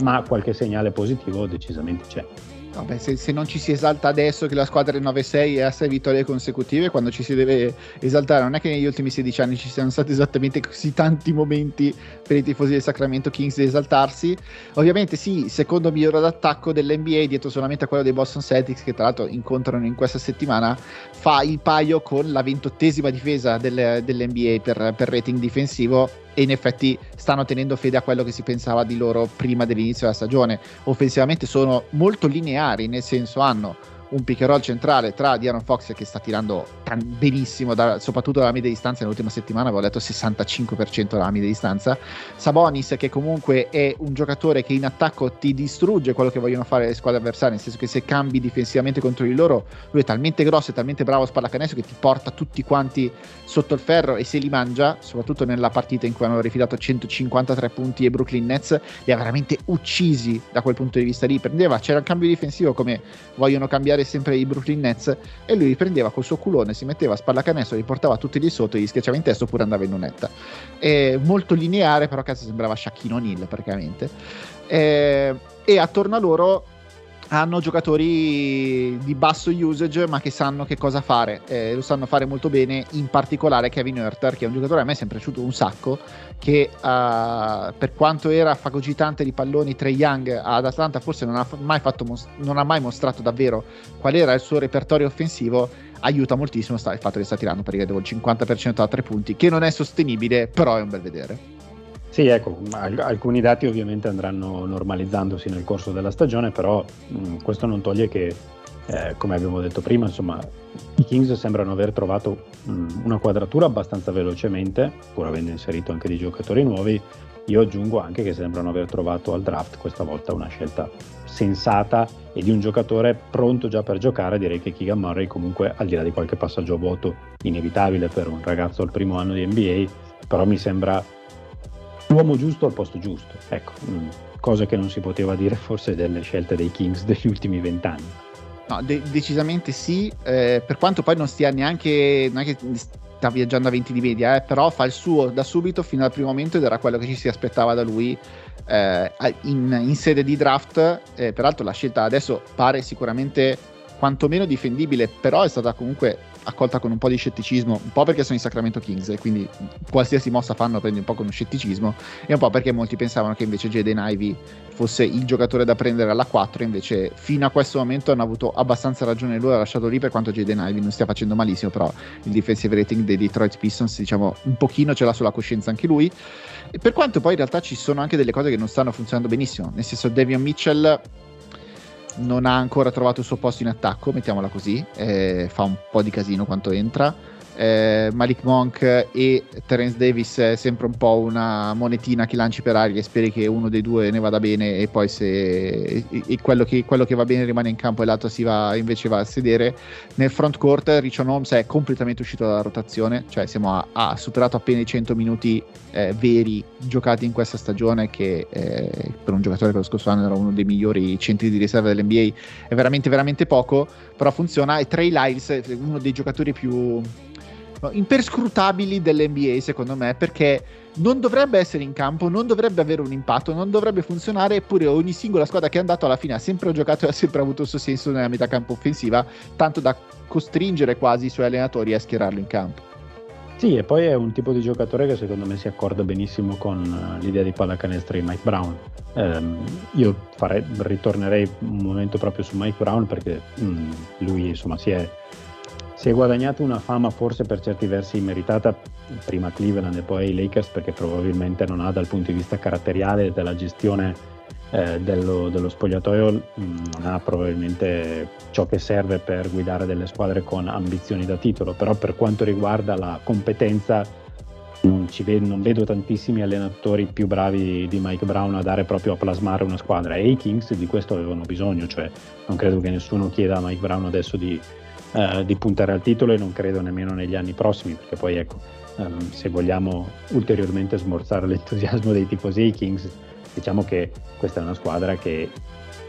ma qualche segnale positivo decisamente c'è. Vabbè, se, se, non ci si esalta adesso che la squadra è 9-6 e ha 6 vittorie consecutive, quando ci si deve esaltare, non è che negli ultimi 16 anni ci siano stati esattamente così tanti momenti per i tifosi del Sacramento Kings di esaltarsi. Ovviamente sì, secondo miglior d'attacco dell'NBA, dietro solamente a quello dei Boston Celtics, che tra l'altro incontrano in questa settimana, fa il paio con la ventottesima difesa del, dell'NBA per, per rating difensivo e in effetti stanno tenendo fede a quello che si pensava di loro prima dell'inizio della stagione. Offensivamente sono molto lineari, nel senso hanno un pick and roll centrale tra Diaron Fox che sta tirando tan- benissimo, da, soprattutto dalla media distanza. Nell'ultima settimana avevo letto 65% dalla media distanza. Sabonis, che comunque è un giocatore che in attacco ti distrugge quello che vogliono fare le squadre avversarie, nel senso che se cambi difensivamente contro di loro, lui è talmente grosso e talmente bravo a spallacanestro che ti porta tutti quanti sotto il ferro e se li mangia, soprattutto nella partita in cui hanno rifilato 153 punti e Brooklyn Nets, li ha veramente uccisi da quel punto di vista lì. Prendeva, c'era un cambio difensivo come vogliono cambiare sempre i Brooklyn Nets e lui li prendeva col suo culone, si metteva a spallacanestro, li portava tutti lì sotto gli schiacciava in testa oppure andava in lunetta. È molto lineare, però cazzo sembrava Shaquille O'Neal praticamente. E, e attorno a loro hanno giocatori di basso usage ma che sanno che cosa fare, eh, lo sanno fare molto bene, in particolare Kevin Herter che è un giocatore a me è sempre piaciuto un sacco, che uh, per quanto era fagocitante di palloni Trey Young ad Atlanta forse non ha mai, mos- non ha mai mostrato davvero qual era il suo repertorio offensivo, aiuta moltissimo il fatto che sta tirando per il 50% da tre punti, che non è sostenibile, però è un bel vedere. Sì, ecco, alcuni dati ovviamente andranno normalizzandosi nel corso della stagione, però mh, questo non toglie che, eh, come abbiamo detto prima, insomma, i Kings sembrano aver trovato mh, una quadratura abbastanza velocemente, pur avendo inserito anche dei giocatori nuovi. Io aggiungo anche che sembrano aver trovato al draft questa volta una scelta sensata e di un giocatore pronto già per giocare. Direi che Keegan Murray comunque, al di là di qualche passaggio a vuoto inevitabile per un ragazzo al primo anno di NBA, però mi sembra l'uomo giusto al posto giusto. Ecco, mm, cosa che non si poteva dire forse delle scelte dei Kings degli ultimi vent'anni. No, de- decisamente sì, eh, per quanto poi non stia neanche, neanche sta viaggiando a 20 di media, eh, però fa il suo da subito fino al primo momento ed era quello che ci si aspettava da lui eh, in, in, sede di draft. Eh, peraltro la scelta adesso pare sicuramente quantomeno difendibile, però è stata comunque accolta con un po' di scetticismo, un po' perché sono i Sacramento Kings e quindi qualsiasi mossa fanno prendi un po' con uno scetticismo e un po' perché molti pensavano che invece Jaden Ivy fosse il giocatore da prendere alla 4 invece fino a questo momento hanno avuto abbastanza ragione lui ha lasciato lì per quanto Jaden Ivy non stia facendo malissimo però il defensive rating dei Detroit Pistons diciamo un pochino ce l'ha sulla coscienza anche lui. E per quanto poi in realtà ci sono anche delle cose che non stanno funzionando benissimo nel senso Devion Mitchell non ha ancora trovato il suo posto in attacco, mettiamola così, eh, fa un po' di casino quanto entra eh, Malik Monk e Terence Davis è sempre un po' una monetina che lanci per aria e speri che uno dei due ne vada bene e poi se e, e quello, che, quello, che, va bene rimane in campo e l'altro si va, invece va a sedere. Nel front court Richon Holmes è completamente uscito dalla rotazione cioè a, ha superato appena i 100 minuti eh, veri giocati in questa stagione che eh, per un giocatore che lo scorso anno era uno dei migliori centri di riserva dell'NBA è veramente veramente poco però funziona. E Trey Lyles uno dei giocatori più imperscrutabili dell'NBA secondo me perché non dovrebbe essere in campo, non dovrebbe avere un impatto, non dovrebbe funzionare, eppure ogni singola squadra che è andato alla fine ha sempre giocato e ha sempre avuto il suo senso nella metà campo offensiva, tanto da costringere quasi i suoi allenatori a schierarlo in campo. Sì, e poi è un tipo di giocatore che secondo me si accorda benissimo con uh, l'idea di pallacanestro di Mike Brown. Um, io farei, ritornerei un momento proprio su Mike Brown perché um, lui insomma si è si è guadagnato una fama forse per certi versi immeritata, prima Cleveland e poi ai Lakers, perché probabilmente non ha dal punto di vista caratteriale della gestione eh, dello, dello, spogliatoio, non ha probabilmente ciò che serve per guidare delle squadre con ambizioni da titolo, però per quanto riguarda la competenza non, vedo, non vedo tantissimi allenatori più bravi di Mike Brown a dare proprio a plasmare una squadra. E i Kings di questo avevano bisogno, cioè non credo che nessuno chieda a Mike Brown adesso di eh, di puntare al titolo e non credo nemmeno negli anni prossimi, perché poi ecco, um, se vogliamo ulteriormente smorzare l'entusiasmo dei tifosi dei Kings, diciamo che questa è una squadra che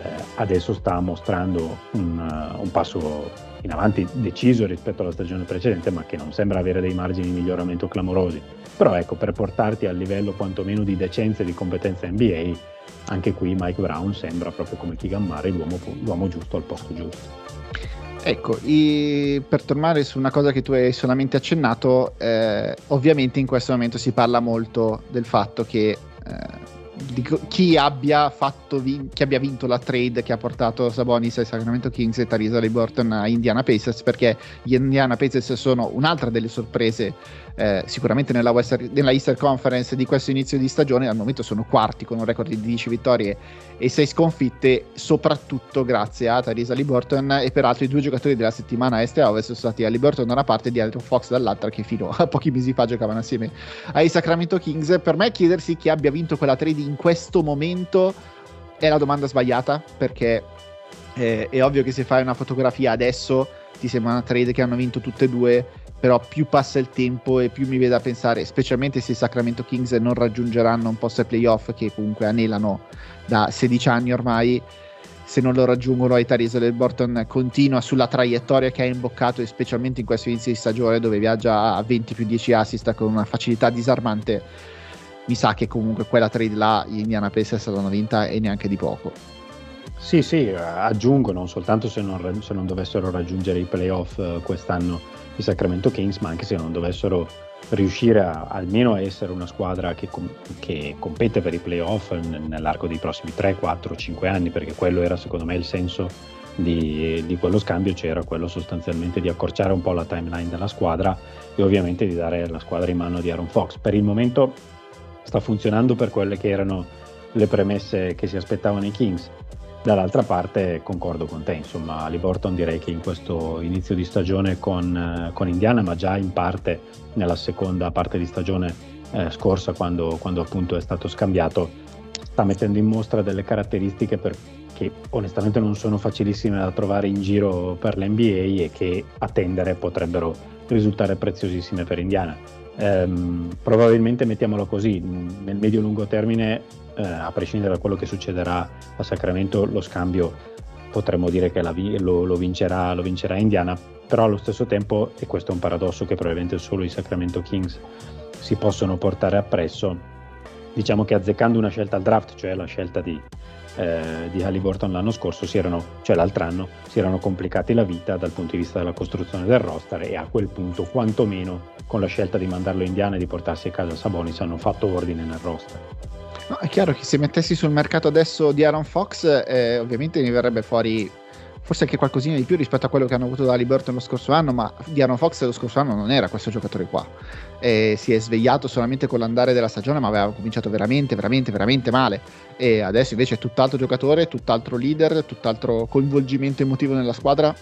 eh, adesso sta mostrando un, uh, un, passo in avanti deciso rispetto alla stagione precedente, ma che non sembra avere dei margini di miglioramento clamorosi. Però ecco, per portarti al livello quantomeno di decenza e di competenza NBA, anche qui Mike Brown sembra proprio come Keegan Murray l'uomo, l'uomo giusto al posto giusto. Ecco, i, per tornare su una cosa che tu hai solamente accennato, eh, ovviamente in questo momento si parla molto del fatto che eh, chi abbia, vin- chi abbia vinto la trade che ha portato Sabonis ai Sacramento Kings e Tarisa Burton a Indiana Pacers perché gli Indiana Pacers sono un'altra delle sorprese eh, sicuramente nella, Western, nella Easter Conference di questo inizio di stagione al momento sono quarti con un record di 10 vittorie e 6 sconfitte soprattutto grazie a Tarisa Burton e peraltro i due giocatori della settimana est e ovest sono stati Ali Burton da una parte e di Fox dall'altra che fino a pochi mesi fa giocavano assieme ai Sacramento Kings. Per me chiedersi chi abbia vinto quella trade in questo momento è la domanda sbagliata perché eh, è ovvio che se fai una fotografia adesso sembra una trade che hanno vinto tutte e due però più passa il tempo e più mi vede a pensare, specialmente se i Sacramento Kings non raggiungeranno un post ai playoff che comunque anelano da 16 anni ormai, se non lo raggiungono ai Tyrese Burton continua sulla traiettoria che ha imboccato, specialmente in questo inizio di stagione dove viaggia a 20 più 10 assist con una facilità disarmante, mi sa che comunque quella trade là gli Indiana Pacers l'hanno vinta e neanche di poco. Sì, sì, aggiungo non soltanto se non, se non dovessero raggiungere i playoff uh, quest'anno i Sacramento Kings, ma anche se non dovessero riuscire a, almeno a essere una squadra che, com- che compete per i playoff n- nell'arco dei prossimi 3, 4, 5 anni, perché quello era secondo me il senso di, di, quello scambio, c'era quello sostanzialmente di accorciare un po' la timeline della squadra e ovviamente di dare la squadra in mano di Aaron Fox. Per il momento sta funzionando per quelle che erano le premesse che si aspettavano i Kings Dall'altra parte concordo con te, insomma, Liborton direi che in questo inizio di stagione con, eh, con Indiana, ma già in parte nella seconda parte di stagione eh, scorsa, quando, quando, appunto è stato scambiato, sta mettendo in mostra delle caratteristiche per, che onestamente non sono facilissime da trovare in giro per l'NBA e che a tendere potrebbero risultare preziosissime per Indiana. Ehm, probabilmente mettiamolo così, nel medio-lungo termine eh, a prescindere da quello che succederà a Sacramento, lo scambio potremmo dire che vi- lo, lo, vincerà, lo, vincerà, Indiana, però allo stesso tempo, e questo è un paradosso che probabilmente solo i Sacramento Kings si possono portare appresso, diciamo che azzeccando una scelta al draft, cioè la scelta di, eh, di Halliburton l'anno scorso, erano, cioè l'altro anno, si erano complicati la vita dal punto di vista della costruzione del roster e a quel punto, quantomeno, con la scelta di mandarlo in Indiana e di portarsi a casa Sabonis, hanno fatto ordine nel roster. No, è chiaro che se mettessi sul mercato adesso di Aaron Fox, eh, ovviamente mi verrebbe fuori forse anche qualcosina di più rispetto a quello che hanno avuto da Liberton lo scorso anno, ma di Aaron Fox lo scorso anno non era questo giocatore qua. E si è svegliato solamente con l'andare della stagione, ma aveva cominciato veramente, veramente, veramente male. E adesso invece è tutt'altro giocatore, tutt'altro leader, tutt'altro coinvolgimento emotivo nella squadra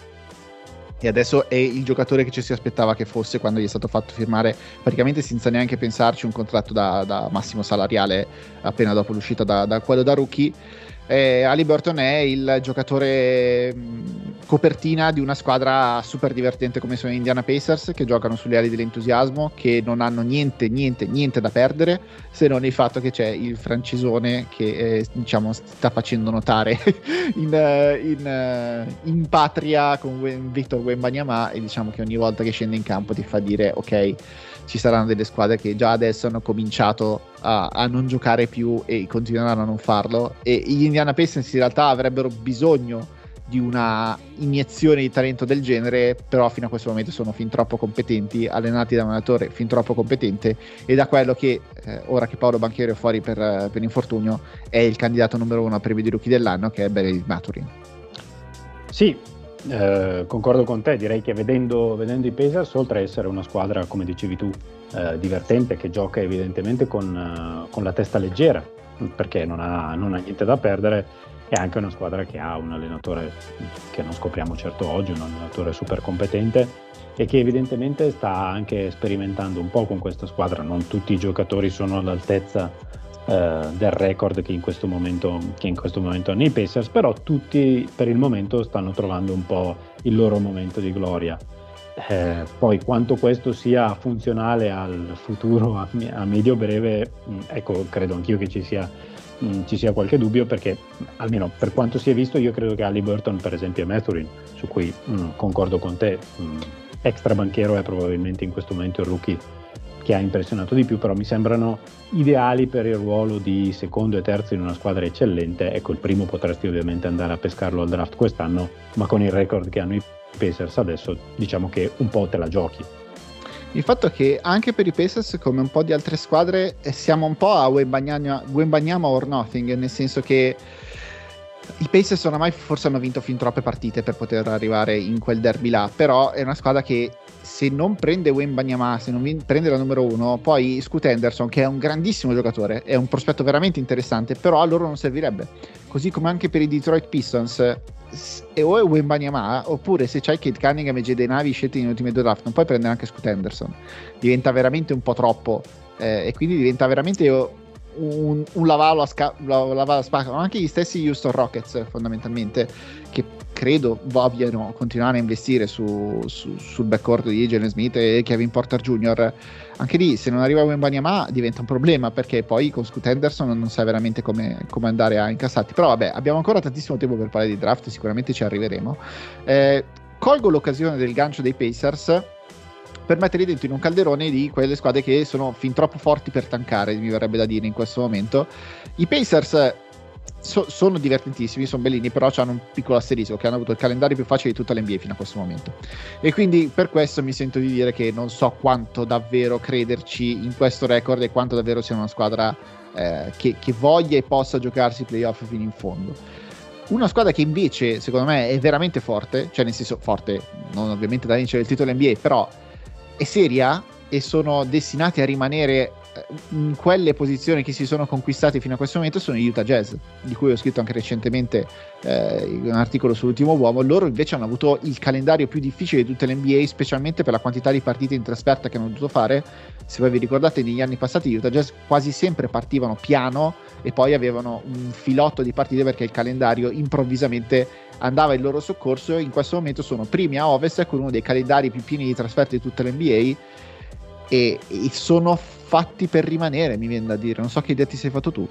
e adesso è il giocatore che ci si aspettava che fosse quando gli è stato fatto firmare praticamente senza neanche pensarci un contratto da, da massimo salariale appena dopo l'uscita da, da quello da rookie eh, Ali Burton è il giocatore mh, copertina di una squadra super divertente come sono gli Indiana Pacers che giocano sulle ali dell'entusiasmo che non hanno niente niente niente da perdere se non il fatto che c'è il francesone che eh, diciamo sta facendo notare in, in, in, patria con Victor Wembanyama e diciamo che ogni volta che scende in campo ti fa dire ok ci saranno delle squadre che già adesso hanno cominciato a, a, non giocare più e continueranno a non farlo. E gli Indiana Pacers in realtà avrebbero bisogno di una iniezione di talento del genere, però fino a questo momento sono fin troppo competenti, allenati da un allenatore fin troppo competente e da quello che eh, ora che Paolo Banchiero è fuori per, per infortunio è il candidato numero uno a premio di rookie dell'anno che è Benedict Maturin. Sì, eh, concordo con te, direi che vedendo, vedendo, i Pacers, oltre a essere una squadra, come dicevi tu, eh, divertente, che gioca evidentemente con, uh, con la testa leggera, perché non ha, non ha, niente da perdere, è anche una squadra che ha un allenatore che non scopriamo certo oggi, un allenatore super competente e che evidentemente sta anche sperimentando un po' con questa squadra. Non tutti i giocatori sono all'altezza eh, del record che in, questo momento, che in questo momento hanno i Pacers, però tutti per il momento stanno trovando un po' il loro momento di gloria. Eh, poi quanto questo sia funzionale al futuro a, a medio breve, mh, mm, ecco, credo anch'io che ci sia, mh, mm, ci sia, qualche dubbio perché almeno per quanto si è visto io credo che Ali Burton per esempio e Mathurin, su cui mh, mm, concordo con te, extra banchero è probabilmente in questo momento il rookie che ha impressionato di più, però mi sembrano ideali per il ruolo di secondo e terzo in una squadra eccellente. Ecco, il primo potresti ovviamente andare a pescarlo al draft quest'anno, ma con il record che hanno i Pacers adesso diciamo che un po' te la giochi. Il fatto è che anche per i Pacers, come un po' di altre squadre, eh, siamo un po' a Wembanyama or nothing, nel senso che i Pacers oramai forse hanno vinto fin troppe partite per poter arrivare in quel derby là, però è una squadra che se non prende Wayne Banyama, se non prende la numero uno, poi Scoot Henderson, che è un grandissimo giocatore, è un prospetto veramente interessante, però a loro non servirebbe. Così come anche per i Detroit Pistons, e o è Wayne Banyama, oppure se c'hai Kate Cunningham e Jade Navi scelti negli ultimi due draft, non puoi prendere anche Scoot Henderson. Diventa veramente un po' troppo, eh, e quindi diventa veramente un, un lavalo a, sca- lavalo a spacca, ma anche gli stessi Houston Rockets fondamentalmente, che credo vogliano continuare a investire su, su, sul backcourt di Jalen Smith e Kevin Porter Jr. Anche lì, se non arriva Wembanyama diventa un problema perché poi con Scoot Henderson non sai veramente come, come, andare a incassarti. Però vabbè, abbiamo ancora tantissimo tempo per parlare di draft, sicuramente ci arriveremo. Eh, colgo l'occasione del gancio dei Pacers per metterli dentro in un calderone di quelle squadre che sono fin troppo forti per tankare, mi verrebbe da dire in questo momento. I Pacers so, sono divertentissimi, sono bellini, però hanno un piccolo asterisco che hanno avuto il calendario più facile di tutta l'NBA fino a questo momento. E quindi per questo mi sento di dire che non so quanto davvero crederci in questo record e quanto davvero sia una squadra eh, che, che voglia e possa giocarsi i playoff fino in fondo. Una squadra che invece, secondo me, è veramente forte, cioè nel senso forte, non ovviamente da vincere il titolo NBA, però è seria e sono destinati a rimanere eh, in quelle posizioni che si sono conquistate fino a questo momento sono gli Utah Jazz, di cui ho scritto anche recentemente eh, un articolo sull'ultimo uomo. Loro invece hanno avuto il calendario più difficile di tutte le NBA, specialmente per la quantità di partite in trasferta che hanno dovuto fare. Se voi vi ricordate, negli anni passati gli Utah Jazz quasi sempre partivano piano e poi avevano un filotto di partite perché il calendario improvvisamente andava in loro soccorso. In questo momento sono primi a ovest con uno dei calendari più pieni di trasferte di tutte le NBA e, e sono fatti per rimanere, mi viene da dire. Non so che idea ti sei fatto tu.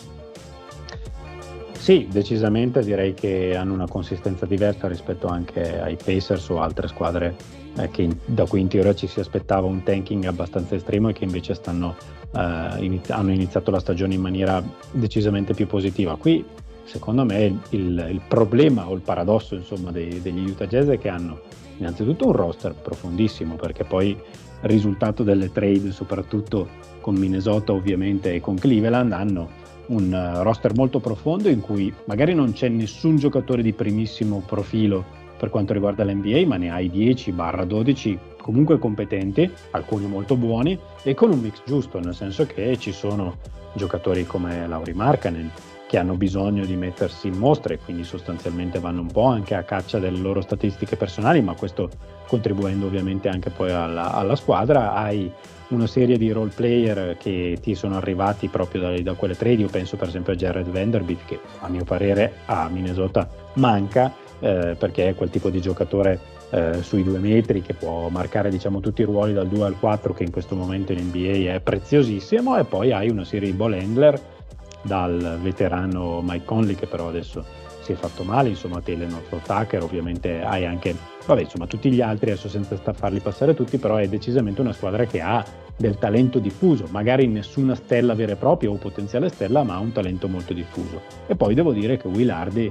Sì, decisamente direi che hanno una consistenza diversa rispetto anche ai Pacers o altre squadre eh, che in, da cui in teoria ci si aspettava un tanking abbastanza estremo e che invece stanno, eh, inizi- hanno iniziato la stagione in maniera decisamente più positiva. Qui secondo me il, il problema o il paradosso insomma, dei, degli Utah Jazz è che hanno innanzitutto un roster profondissimo perché poi risultato delle trade, soprattutto con Minnesota ovviamente e con Cleveland, hanno un uh, roster molto profondo in cui magari non c'è nessun giocatore di primissimo profilo per quanto riguarda l'NBA, ma ne hai 10-12 comunque competenti, alcuni molto buoni e con un mix giusto, nel senso che ci sono giocatori come Lauri Markkanen, che hanno bisogno di mettersi in mostra e quindi sostanzialmente vanno un po' anche a caccia delle loro statistiche personali, ma questo contribuendo ovviamente anche poi alla, alla squadra. Hai una serie di role player che ti sono arrivati proprio da, da quelle trade, io penso per esempio a Jared Vanderbilt che a mio parere a Minnesota manca eh, perché è quel tipo di giocatore eh, sui due metri che può marcare diciamo, tutti i ruoli dal 2 al 4 che in questo momento in NBA è preziosissimo e poi hai una serie di ball handler dal veterano Mike Conley che però adesso si è fatto male, insomma Telenor Tucker, ovviamente hai anche, vabbè insomma tutti gli altri, adesso senza farli passare tutti, però è decisamente una squadra che ha del talento diffuso, magari nessuna stella vera e propria o potenziale stella, ma ha un talento molto diffuso. E poi devo dire che Will Hardy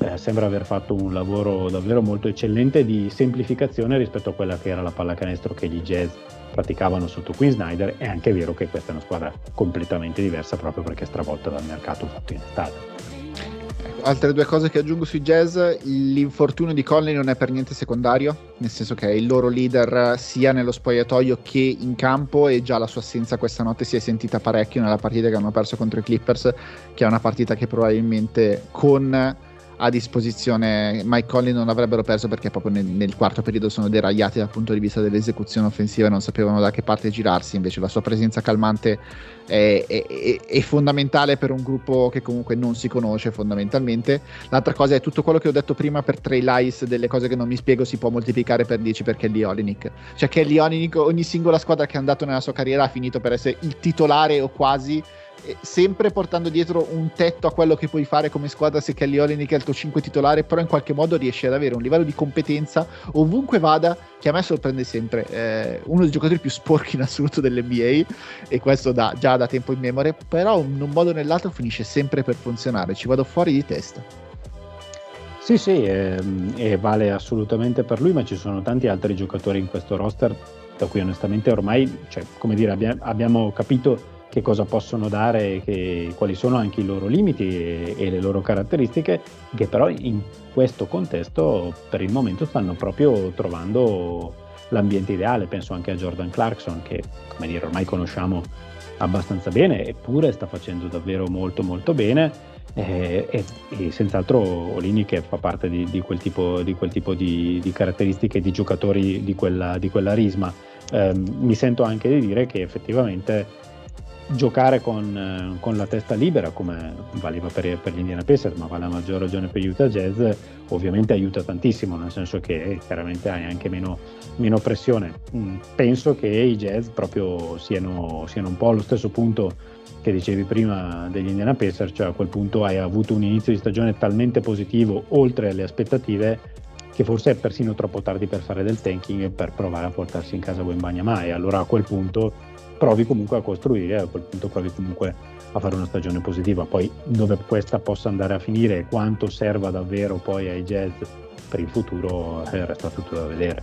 eh, sembra aver fatto un lavoro davvero molto eccellente di semplificazione rispetto a quella che era la pallacanestro che gli Jazz praticavano sotto Queen Snyder è anche vero che questa è una squadra completamente diversa proprio perché è stravolta dal mercato fatto in estate. Altre due cose che aggiungo sui jazz, l'infortunio di Conley non è per niente secondario, nel senso che è il loro leader sia nello spogliatoio che in campo e già la sua assenza questa notte si è sentita parecchio nella partita che hanno perso contro i Clippers, che è una partita che probabilmente con a disposizione. Mike Conley non avrebbero perso perché proprio nel, nel, quarto periodo sono deragliati dal punto di vista dell'esecuzione offensiva e non sapevano da che parte girarsi. Invece la sua presenza calmante è, è, è, è, fondamentale per un gruppo che comunque non si conosce fondamentalmente. L'altra cosa è tutto quello che ho detto prima per Trey Lice delle cose che non mi spiego si può moltiplicare per 10 per Kelly Olinick cioè Kelly Olinick ogni singola squadra che è andato nella sua carriera ha finito per essere il titolare o quasi sempre portando dietro un tetto a quello che puoi fare come squadra se Kelly Olynyk è il tuo 5 titolare, però in qualche modo riesci ad avere un livello di competenza ovunque vada che a me sorprende sempre. Eh, uno dei giocatori più sporchi in assoluto dell'NBA e questo da, già da tempo in memoria, però in un modo o nell'altro finisce sempre per funzionare, ci vado fuori di testa. Sì, sì, e, e vale assolutamente per lui, ma ci sono tanti altri giocatori in questo roster da cui onestamente ormai, cioè, come dire, abbia, abbiamo capito che cosa possono dare, che, quali sono anche i loro limiti e, e, le loro caratteristiche, che però in questo contesto per il momento stanno proprio trovando l'ambiente ideale. Penso anche a Jordan Clarkson, che come dire, ormai conosciamo abbastanza bene, eppure sta facendo davvero molto molto bene. Eh, e, e, senz'altro Olini che fa parte di, di quel tipo, di, quel tipo di, di, caratteristiche di giocatori di quella, di quella risma. Eh, mi sento anche di dire che effettivamente giocare con, eh, con, la testa libera, come valeva per, per gli Indiana Pacers, ma vale a maggior ragione per gli Utah Jazz, ovviamente aiuta tantissimo, nel senso che chiaramente hai anche meno, meno pressione. Mm, penso che i Jazz proprio siano, siano, un po' allo stesso punto che dicevi prima degli Indiana Pacers, cioè a quel punto hai avuto un inizio di stagione talmente positivo, oltre alle aspettative, che forse è persino troppo tardi per fare del tanking e per provare a portarsi in casa Wembanyama e allora a quel punto provi comunque a costruire, a quel punto provi comunque a fare una stagione positiva. Poi dove questa possa andare a finire e quanto serva davvero poi ai jazz per il futuro eh, resta tutto da vedere.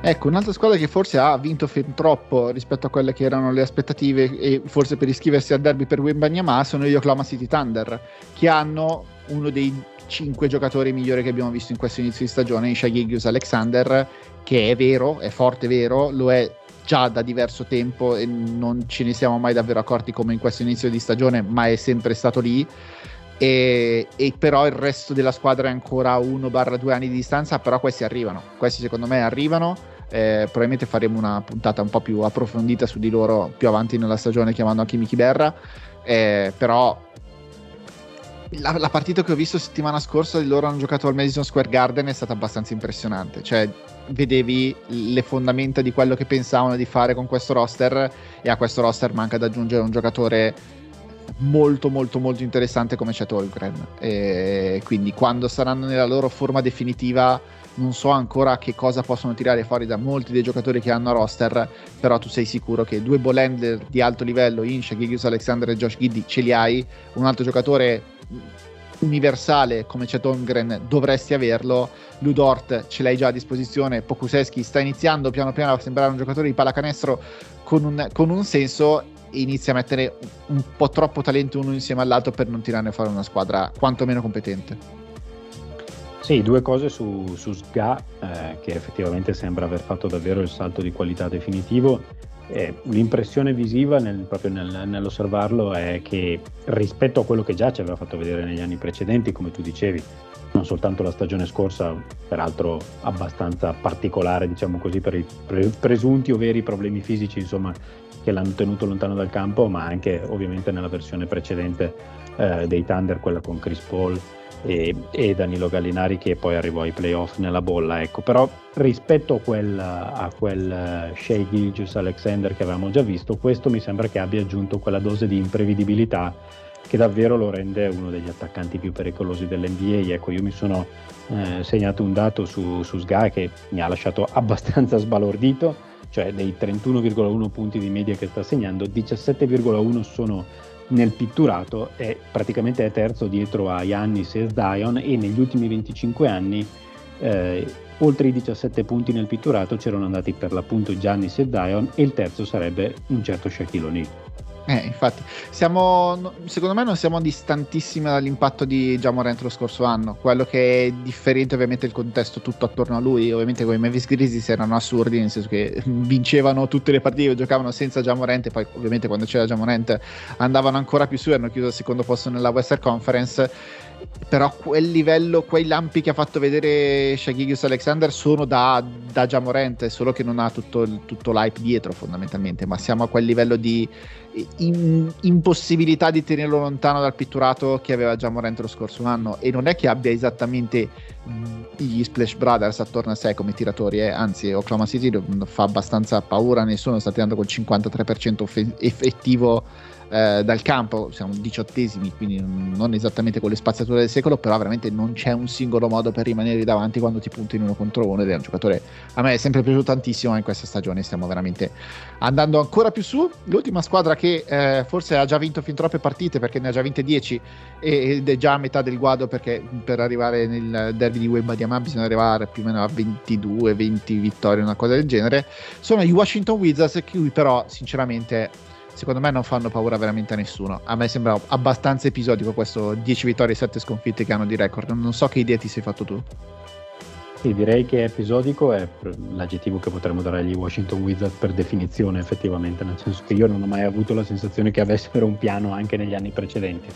Ecco, un'altra squadra che forse ha vinto fin troppo rispetto a quelle che erano le aspettative e forse per iscriversi al derby per Wembanyama sono gli Oklahoma City Thunder, che hanno uno dei cinque giocatori migliori che abbiamo visto in questo inizio di stagione, in Shai Alexander, che è vero, è forte vero, lo è già da diverso tempo e non ce ne siamo mai davvero accorti come in questo inizio di stagione, ma è sempre stato lì. E, e però il resto della squadra è ancora 1-2 anni di distanza, però questi arrivano. Questi secondo me arrivano. Eh, probabilmente faremo una puntata un po' più approfondita su di loro più avanti nella stagione chiamando anche Miki Berra. Eh, però la, la, partita che ho visto settimana scorsa di loro hanno giocato al Madison Square Garden è stata abbastanza impressionante. Cioè, vedevi le fondamenta di quello che pensavano di fare con questo roster e a questo roster manca da aggiungere un giocatore molto molto molto interessante come Chet Holmgren. E quindi quando saranno nella loro forma definitiva non so ancora che cosa possono tirare fuori da molti dei giocatori che hanno a roster però tu sei sicuro che due ball di alto livello Insha, Gigius Alexander e Josh Giddy ce li hai. Un altro giocatore universale come Chet Holmgren dovresti averlo. Ludort ce l'hai già a disposizione Pokuseschi sta iniziando piano piano a sembrare un giocatore di pallacanestro con un, con un senso e inizia a mettere un po' troppo talento uno insieme all'altro per non tirarne fuori una squadra quantomeno competente. Sì, due cose su, su Sga, eh, che effettivamente sembra aver fatto davvero il salto di qualità definitivo eh, l'impressione visiva nel, proprio nel, nell'osservarlo è che rispetto a quello che già ci aveva fatto vedere negli anni precedenti, come tu dicevi, non soltanto la stagione scorsa, peraltro abbastanza particolare, diciamo così, per i pre- presunti o veri problemi fisici, insomma, che l'hanno tenuto lontano dal campo, ma anche ovviamente nella versione precedente eh, dei Thunder, quella con Chris Paul e, e, Danilo Gallinari che poi arrivò ai playoff nella bolla. Ecco, però rispetto a quel, a quel uh, Shea Gilgius Alexander che avevamo già visto, questo mi sembra che abbia aggiunto quella dose di imprevedibilità che davvero lo rende uno degli attaccanti più pericolosi dell'NBA. Ecco, io mi sono eh, segnato un dato su, su Sga che mi ha lasciato abbastanza sbalordito, cioè dei 31,1 punti di media che sta segnando, 17,1 sono nel pitturato è praticamente terzo dietro a Yannis e Zion e negli ultimi 25 anni eh, oltre i 17 punti nel pitturato c'erano andati per l'appunto Giannis e Zion e il terzo sarebbe un certo Shaquille O'Neal. Eh, infatti, siamo, secondo me non siamo distantissimi dall'impatto di Jamorant lo scorso anno. Quello che è differente ovviamente il contesto tutto attorno a lui. Ovviamente con i Memphis Grizzlies erano assurdi, nel senso che vincevano tutte le partite, giocavano senza Jamorant e poi ovviamente quando c'era Jamorant andavano ancora più su, hanno chiuso al secondo posto nella Western Conference però quel livello, quei lampi che ha fatto vedere Shagigius Alexander sono da, da Jamorente, solo che non ha tutto, tutto l'hype dietro fondamentalmente, ma siamo a quel livello di in, impossibilità di tenerlo lontano dal pitturato che aveva Jamorente lo scorso anno e non è che abbia esattamente gli Splash Brothers attorno a sé come tiratori, eh? anzi Oklahoma City fa abbastanza paura, nessuno sta tirando col 53% effettivo eh, dal campo, siamo diciottesimi, quindi non esattamente con le spaziature del secolo, però veramente non c'è un singolo modo per rimanere davanti quando ti punti in uno contro uno ed è un giocatore a me è sempre piaciuto tantissimo in questa stagione stiamo veramente andando ancora più su. L'ultima squadra che eh, forse ha già vinto fin troppe partite perché ne ha già vinte 10 ed è già a metà del guado perché per arrivare nel derby di Wemba di Amman bisogna arrivare più o meno a 22, 20 vittorie, una cosa del genere, sono i Washington Wizards, cui però sinceramente secondo me non fanno paura veramente a nessuno. A me sembra abbastanza episodico questo 10 vittorie e 7 sconfitte che hanno di record. Non so che idea ti sei fatto tu. Sì, direi che episodico è l'aggettivo che potremmo dare agli Washington Wizards per definizione effettivamente, nel senso che io non ho mai avuto la sensazione che avessero un piano anche negli anni precedenti,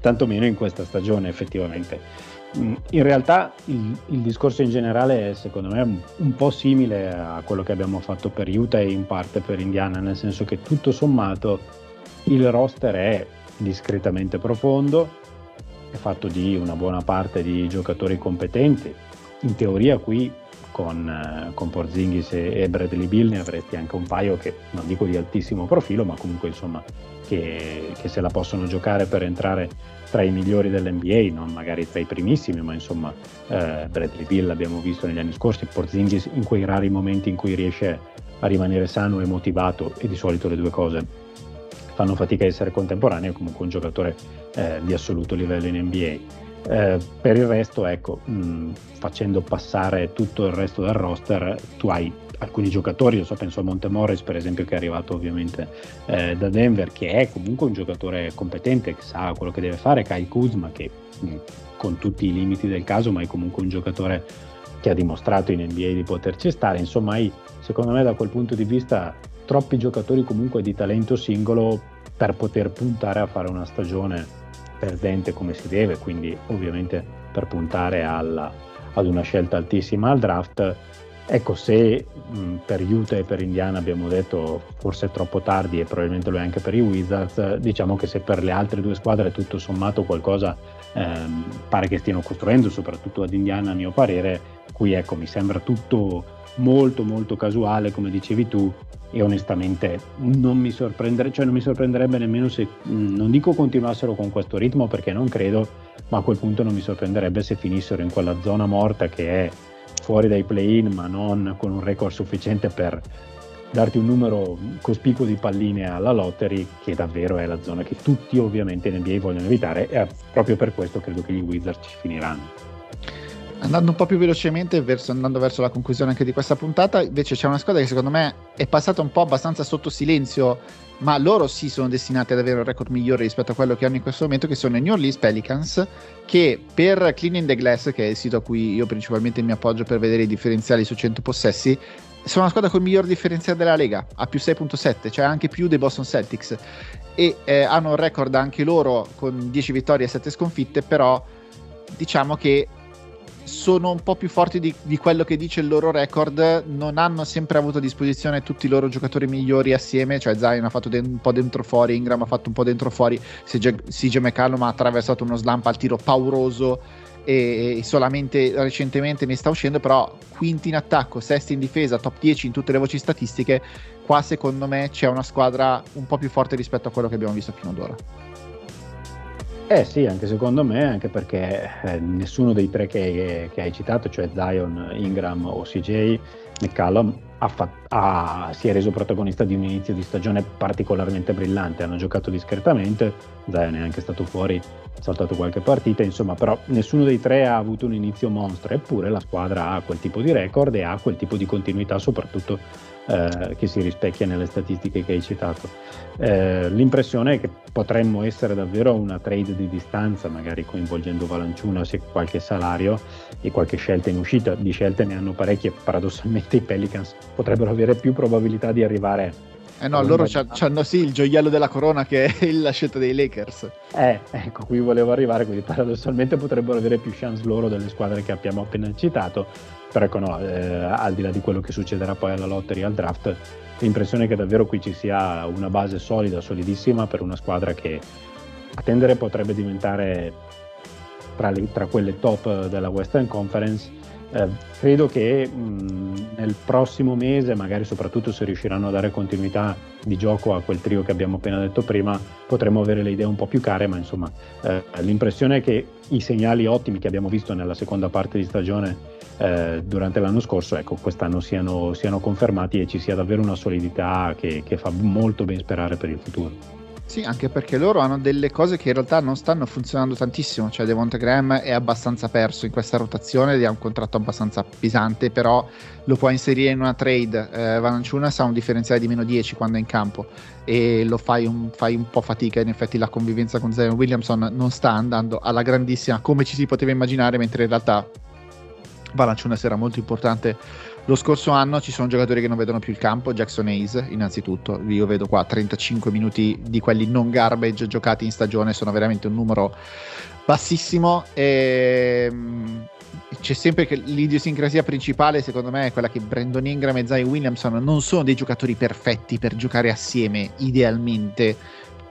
tantomeno in questa stagione effettivamente. Mm, in realtà il, il, discorso in generale è secondo me un, po' simile a quello che abbiamo fatto per Utah e in parte per Indiana, nel senso che tutto sommato il roster è discretamente profondo, è fatto di una buona parte di giocatori competenti. In teoria qui con, eh, con Porzingis e, e Bradley Bill ne avresti anche un paio che non dico di altissimo profilo, ma comunque insomma che, che se la possono giocare per entrare tra i migliori dell'NBA, non magari tra i primissimi, ma insomma eh, Bradley Bill l'abbiamo visto negli anni scorsi, Porzingis in quei rari momenti in cui riesce a rimanere sano e motivato e di solito le due cose fanno fatica a essere contemporanei, è comunque un giocatore eh, di assoluto livello in NBA. Eh, per il resto, ecco, mh, facendo passare tutto il resto del roster, tu hai alcuni giocatori, io so, penso a Montemorris per esempio che è arrivato ovviamente eh, da Denver, che è comunque un giocatore competente, che sa quello che deve fare, Kai Kuzma che mh, con tutti i limiti del caso, ma è comunque un giocatore che ha dimostrato in NBA di poterci stare, insomma hai secondo me da quel punto di vista troppi giocatori comunque di talento singolo per poter puntare a fare una stagione perdente come si deve, quindi ovviamente per puntare alla, ad una scelta altissima al draft Ecco, se mh, per Utah e per Indiana abbiamo detto forse è troppo tardi e probabilmente lo è anche per i Wizards, diciamo che se per le altre due squadre tutto sommato qualcosa ehm, pare che stiano costruendo, soprattutto ad Indiana a mio parere, qui ecco mi sembra tutto molto molto casuale come dicevi tu e onestamente non mi, sorprendere, cioè non mi sorprenderebbe nemmeno se, mh, non dico continuassero con questo ritmo perché non credo, ma a quel punto non mi sorprenderebbe se finissero in quella zona morta che è fuori dai play-in, ma non con un record sufficiente per darti un numero cospicuo di palline alla lottery, che davvero è la zona che tutti ovviamente in NBA vogliono evitare, e proprio per questo credo che gli Wizards ci finiranno. Andando un po' più velocemente, verso, andando verso la conclusione anche di questa puntata, invece c'è una squadra che secondo me è passata un po' abbastanza sotto silenzio ma loro sì sono destinati ad avere un record migliore rispetto a quello che hanno in questo momento, che sono i New Orleans Pelicans, che per Cleaning the Glass, che è il sito a cui io principalmente mi appoggio per vedere i differenziali su 100 possessi, sono la squadra con il miglior differenziale della Lega, a più 6.7, cioè anche più dei Boston Celtics, e eh, hanno un record anche loro con 10 vittorie e 7 sconfitte, però diciamo che sono un po' più forti di, di, quello che dice il loro record, non hanno sempre avuto a disposizione tutti i loro giocatori migliori assieme, cioè Zion ha fatto de- un po' dentro fuori, Ingram ha fatto un po' dentro fuori, CJ McCallum ha attraversato uno slump al tiro pauroso e solamente recentemente ne sta uscendo, però quinti in attacco, sesti in difesa, top 10 in tutte le voci statistiche, qua secondo me c'è una squadra un po' più forte rispetto a quello che abbiamo visto fino ad ora. Eh sì, anche secondo me, anche perché eh, nessuno dei tre che, che, hai citato, cioè Zion, Ingram o CJ, McCallum, ha fat- ha, si è reso protagonista di un inizio di stagione particolarmente brillante. Hanno giocato discretamente, Zion è anche stato fuori, ha saltato qualche partita, insomma, però nessuno dei tre ha avuto un inizio mostro, eppure la squadra ha quel tipo di record e ha quel tipo di continuità, soprattutto eh, che si rispecchia nelle statistiche che hai citato. Eh, l'impressione è che potremmo essere davvero una trade di distanza, magari coinvolgendo Valanciunas e qualche salario e qualche scelta in uscita. Di scelte ne hanno parecchie, paradossalmente i Pelicans potrebbero avere più probabilità di arrivare eh no, loro hanno sì il gioiello della corona che è la scelta dei Lakers. Eh, ecco, qui volevo arrivare, quindi paradossalmente potrebbero avere più chance loro delle squadre che abbiamo appena citato, però ecco no, eh, al di là di quello che succederà poi alla lottery al draft, l'impressione è che davvero qui ci sia una base solida, solidissima per una squadra che a tendere potrebbe diventare tra, le, tra quelle top della Western Conference Eh, credo che mh, nel prossimo mese, magari soprattutto se riusciranno a dare continuità di gioco a quel trio che abbiamo appena detto prima, potremmo avere le idee un po' più care, ma insomma eh, l'impressione è che i segnali ottimi che abbiamo visto nella seconda parte di stagione eh, durante l'anno scorso, ecco, quest'anno siano, siano, confermati e ci sia davvero una solidità che, che fa molto ben sperare per il futuro. Sì, anche perché loro hanno delle cose che in realtà non stanno funzionando tantissimo, cioè Devonta Graham è abbastanza perso in questa rotazione ed ha un contratto abbastanza pesante, però lo puoi inserire in una trade, eh, Valanciunas ha un differenziale di meno 10 quando è in campo e lo fai un, fai un po' fatica, in effetti la convivenza con Zion Williamson non sta andando alla grandissima come ci si poteva immaginare, mentre in realtà Valanciunas era molto importante lo scorso anno ci sono giocatori che non vedono più il campo, Jackson Hayes innanzitutto, io vedo qua 35 minuti di quelli non garbage giocati in stagione, sono veramente un numero bassissimo. E mm, c'è sempre che l'idiosincrasia principale secondo me è quella che Brandon Ingram e Zay Williamson non sono dei giocatori perfetti per giocare assieme idealmente.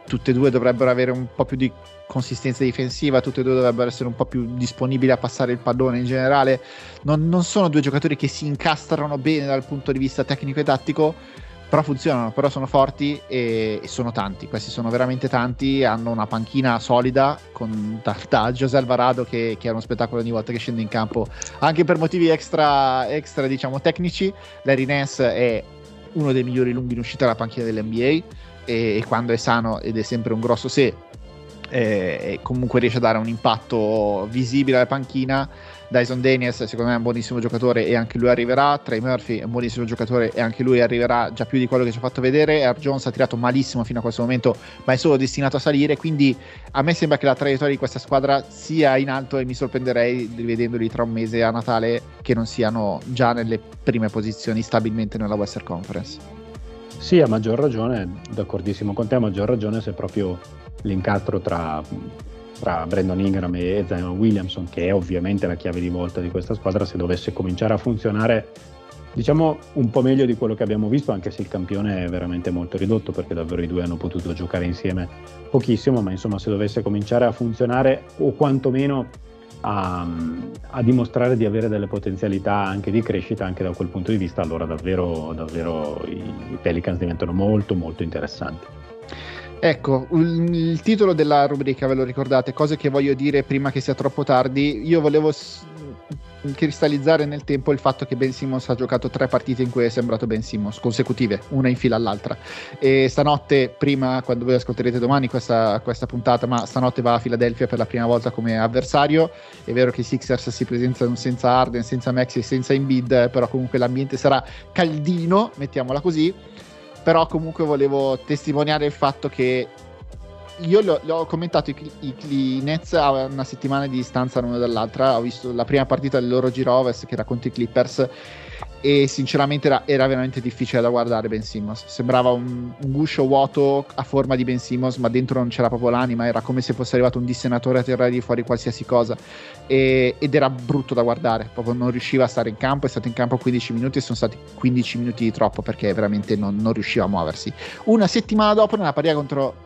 Tutte e due dovrebbero avere un po' più di consistenza difensiva, tutte e due dovrebbero essere un po' più disponibili a passare il pallone in generale. Non, non, sono due giocatori che si incastrano bene dal punto di vista tecnico e tattico, però funzionano, però sono forti e, e sono tanti. Questi sono veramente tanti. Hanno una panchina solida con da, da José Alvarado che, che, è uno spettacolo ogni volta che scende in campo, anche per motivi extra, extra diciamo, tecnici. Larry Nance è uno dei migliori lunghi in uscita dalla panchina dell'NBA e, e quando è sano ed è sempre un grosso se e comunque riesce a dare un impatto visibile alla panchina. Dyson Daniels secondo me è un buonissimo giocatore e anche lui arriverà. Trey Murphy è un buonissimo giocatore e anche lui arriverà già più di quello che ci ha fatto vedere. Air Jones ha tirato malissimo fino a questo momento, ma è solo destinato a salire. Quindi a me sembra che la traiettoria di questa squadra sia in alto e mi sorprenderei rivedendoli tra un mese a Natale che non siano già nelle prime posizioni stabilmente nella Western Conference. Sì, a maggior ragione, d'accordissimo con te, a maggior ragione se proprio l'incastro tra, tra Brandon Ingram e Zion Williamson, che è ovviamente la chiave di volta di questa squadra, se dovesse cominciare a funzionare diciamo un po' meglio di quello che abbiamo visto, anche se il campione è veramente molto ridotto, perché davvero i due hanno potuto giocare insieme pochissimo, ma insomma se dovesse cominciare a funzionare o quantomeno a, a, dimostrare di avere delle potenzialità anche di crescita anche da quel punto di vista, allora davvero, davvero i, Pelicans diventano molto molto interessanti. Ecco, il, titolo della rubrica, ve lo ricordate, cose che voglio dire prima che sia troppo tardi. Io volevo s- cristallizzare nel tempo il fatto che Ben Simmons ha giocato tre partite in cui è sembrato Ben Simmons, consecutive, una in fila all'altra. E stanotte, prima, quando voi ascolterete domani questa, questa puntata, ma stanotte va a Philadelphia per la prima volta come avversario. È vero che i Sixers si presentano senza Arden, senza Maxi e senza Embiid, però comunque l'ambiente sarà caldino, mettiamola così però comunque volevo testimoniare il fatto che io l'ho, commentato i, i, i, Nets a una settimana di distanza l'uno dall'altra. Ho visto la prima partita del loro giro ovest che era contro i Clippers e sinceramente era, era, veramente difficile da guardare Ben Simmons. Sembrava un, un, guscio vuoto a forma di Ben Simmons, ma dentro non c'era proprio l'anima, era come se fosse arrivato un dissennatore a tirare di fuori qualsiasi cosa e, ed era brutto da guardare, proprio non riusciva a stare in campo, è stato in campo 15 minuti e sono stati 15 minuti di troppo perché veramente non, non riusciva a muoversi. Una settimana dopo nella partita contro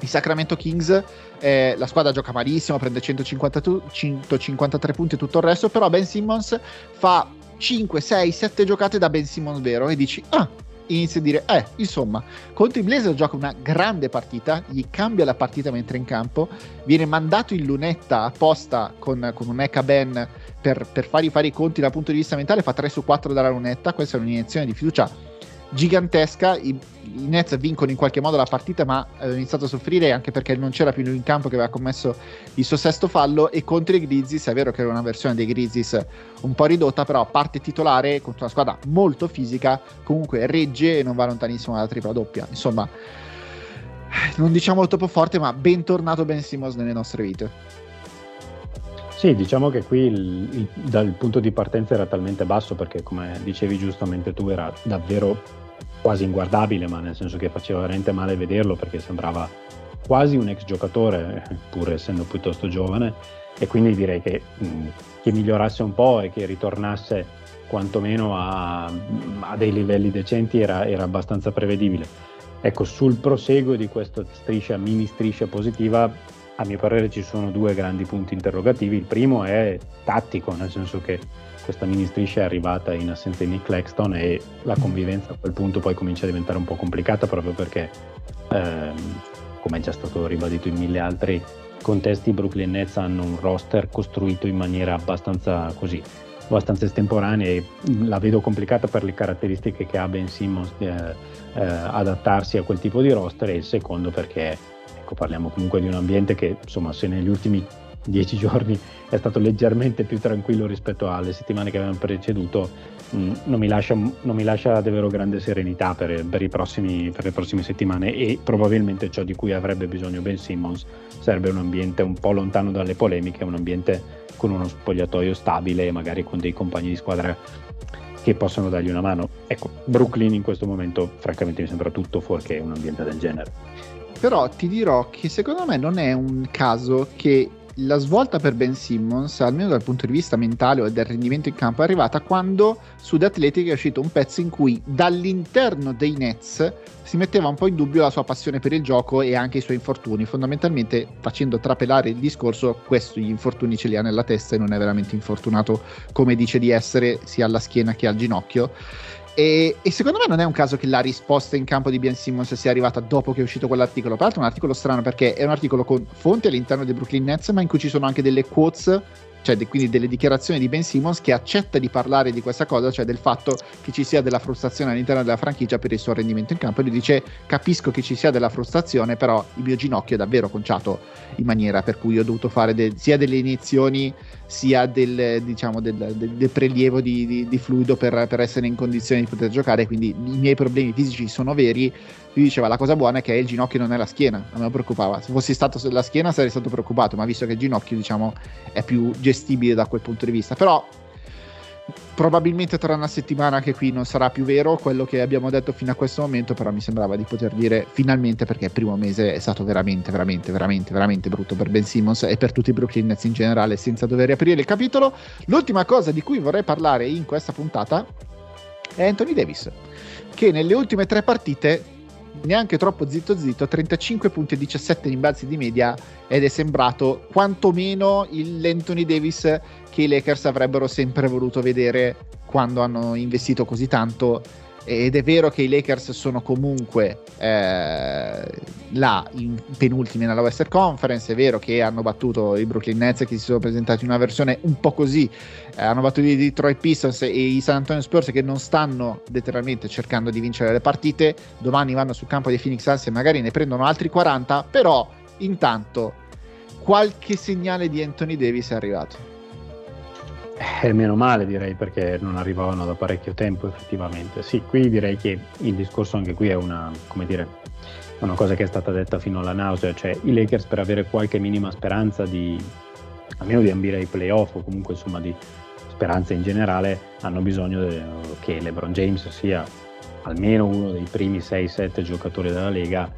i Sacramento Kings eh, la squadra gioca malissimo, prende 150 153 punti e tutto il resto, però Ben Simmons fa 5, 6, 7 giocate da Ben Simmons vero e dici, ah, inizi a dire, eh, insomma, contro i Blazer gioca una grande partita, gli cambia la partita mentre è in campo, viene mandato in lunetta apposta con, con un Eka Ben per, per fargli fare i conti dal punto di vista mentale, fa 3 su 4 dalla lunetta, questa è un'iniezione di fiducia gigantesca. I, i Nets vincono in qualche modo la partita, ma hanno iniziato a soffrire anche perché non c'era più lui in campo che aveva commesso il suo sesto fallo. E contro i Grizzlies, è vero che era una versione dei Grizzlies un po' ridotta, però parte titolare contro una squadra molto fisica, comunque regge e non va lontanissimo dalla tripla doppia. Insomma, non diciamo troppo forte, ma bentornato Ben Simmons nelle nostre vite. Sì, diciamo che qui il, il, dal punto di partenza era talmente basso perché, come dicevi giustamente tu, era davvero quasi inguardabile, ma nel senso che faceva veramente male vederlo perché sembrava quasi un ex giocatore, pur essendo piuttosto giovane, e quindi direi che, mh, che migliorasse un po' e che ritornasse quantomeno a, a dei livelli decenti era, era abbastanza prevedibile. Ecco, sul proseguo di questa striscia, mini striscia positiva, a mio parere ci sono due grandi punti interrogativi. Il primo è tattico, nel senso che questa mini striscia è arrivata in assenza di Nick Claxton e la convivenza a quel punto poi comincia a diventare un po' complicata proprio perché, ehm, come è già stato ribadito in mille altri contesti, i Brooklyn Nets hanno un roster costruito in maniera abbastanza così abbastanza estemporanea e la vedo complicata per le caratteristiche che ha Ben Simmons eh, eh, adattarsi a quel tipo di roster e il secondo perché ecco, parliamo comunque di un ambiente che insomma se negli ultimi dieci giorni è stato leggermente più tranquillo rispetto alle settimane che avevano preceduto, mm, non, mi lascia, non, mi lascia, davvero grande serenità per, per, prossimi, per, le prossime settimane e probabilmente ciò di cui avrebbe bisogno Ben Simmons serve un ambiente un po' lontano dalle polemiche, un ambiente con uno spogliatoio stabile e magari con dei compagni di squadra che possono dargli una mano. Ecco, Brooklyn in questo momento francamente mi sembra tutto fuorché un ambiente del genere. Però ti dirò che secondo me non è un caso che la svolta per Ben Simmons, almeno dal punto di vista mentale o del rendimento in campo, è arrivata quando su The Athletic è uscito un pezzo in cui dall'interno dei Nets si metteva un po' in dubbio la sua passione per il gioco e anche i suoi infortuni. Fondamentalmente, facendo trapelare il discorso, questi infortuni ce li ha nella testa e non è veramente infortunato come dice di essere sia alla schiena che al ginocchio. E, e, secondo me non è un caso che la risposta in campo di Ben Simmons sia arrivata dopo che è uscito quell'articolo. Peraltro è un articolo strano perché è un articolo con fonti all'interno dei Brooklyn Nets, ma in cui ci sono anche delle quotes cioè de, quindi delle dichiarazioni di Ben Simmons che accetta di parlare di questa cosa, cioè del fatto che ci sia della frustrazione all'interno della franchigia per il suo rendimento in campo. E lui dice: Capisco che ci sia della frustrazione, però il mio ginocchio è davvero conciato in maniera per cui ho dovuto fare de- sia delle iniezioni sia del, diciamo, del, del, del prelievo di, di, di fluido per, per, essere in condizione di poter giocare. Quindi i miei problemi fisici sono veri. Lui diceva: La cosa buona è che il ginocchio non è la schiena. Non mi preoccupava. Se fossi stato la schiena sarei stato preoccupato, ma visto che il ginocchio, diciamo, è più gestibile da quel punto di vista. Però probabilmente tra una settimana anche qui non sarà più vero quello che abbiamo detto fino a questo momento, però mi sembrava di poter dire finalmente perché il primo mese è stato veramente, veramente, veramente, veramente brutto per Ben Simmons e per tutti i Brooklyn Nets in generale senza dover riaprire il capitolo. L'ultima cosa di cui vorrei parlare in questa puntata è Anthony Davis, che nelle ultime tre partite neanche troppo zitto zitto. 35 punti e 17 rimbalzi di media ed è sembrato quantomeno il Anthony Davis che i Lakers avrebbero sempre voluto vedere quando hanno investito così tanto ed è vero che i Lakers sono comunque eh, là in penultimi nella Western Conference, è vero che hanno battuto i Brooklyn Nets che si sono presentati in una versione un po' così, eh, hanno battuto i Detroit Pistons e i San Antonio Spurs che non stanno letteralmente cercando di vincere le partite, domani vanno sul campo dei Phoenix Suns e magari ne prendono altri 40, però intanto qualche segnale di Anthony Davis è arrivato. Eh, meno male direi perché non arrivavano da parecchio tempo effettivamente. Sì, qui direi che il discorso anche qui è una, dire, una cosa che è stata detta fino alla nausea, cioè i Lakers per avere qualche minima speranza di almeno di ambire ai playoff o comunque insomma di speranza in generale hanno bisogno de, che LeBron James sia almeno uno dei primi 6-7 giocatori della Lega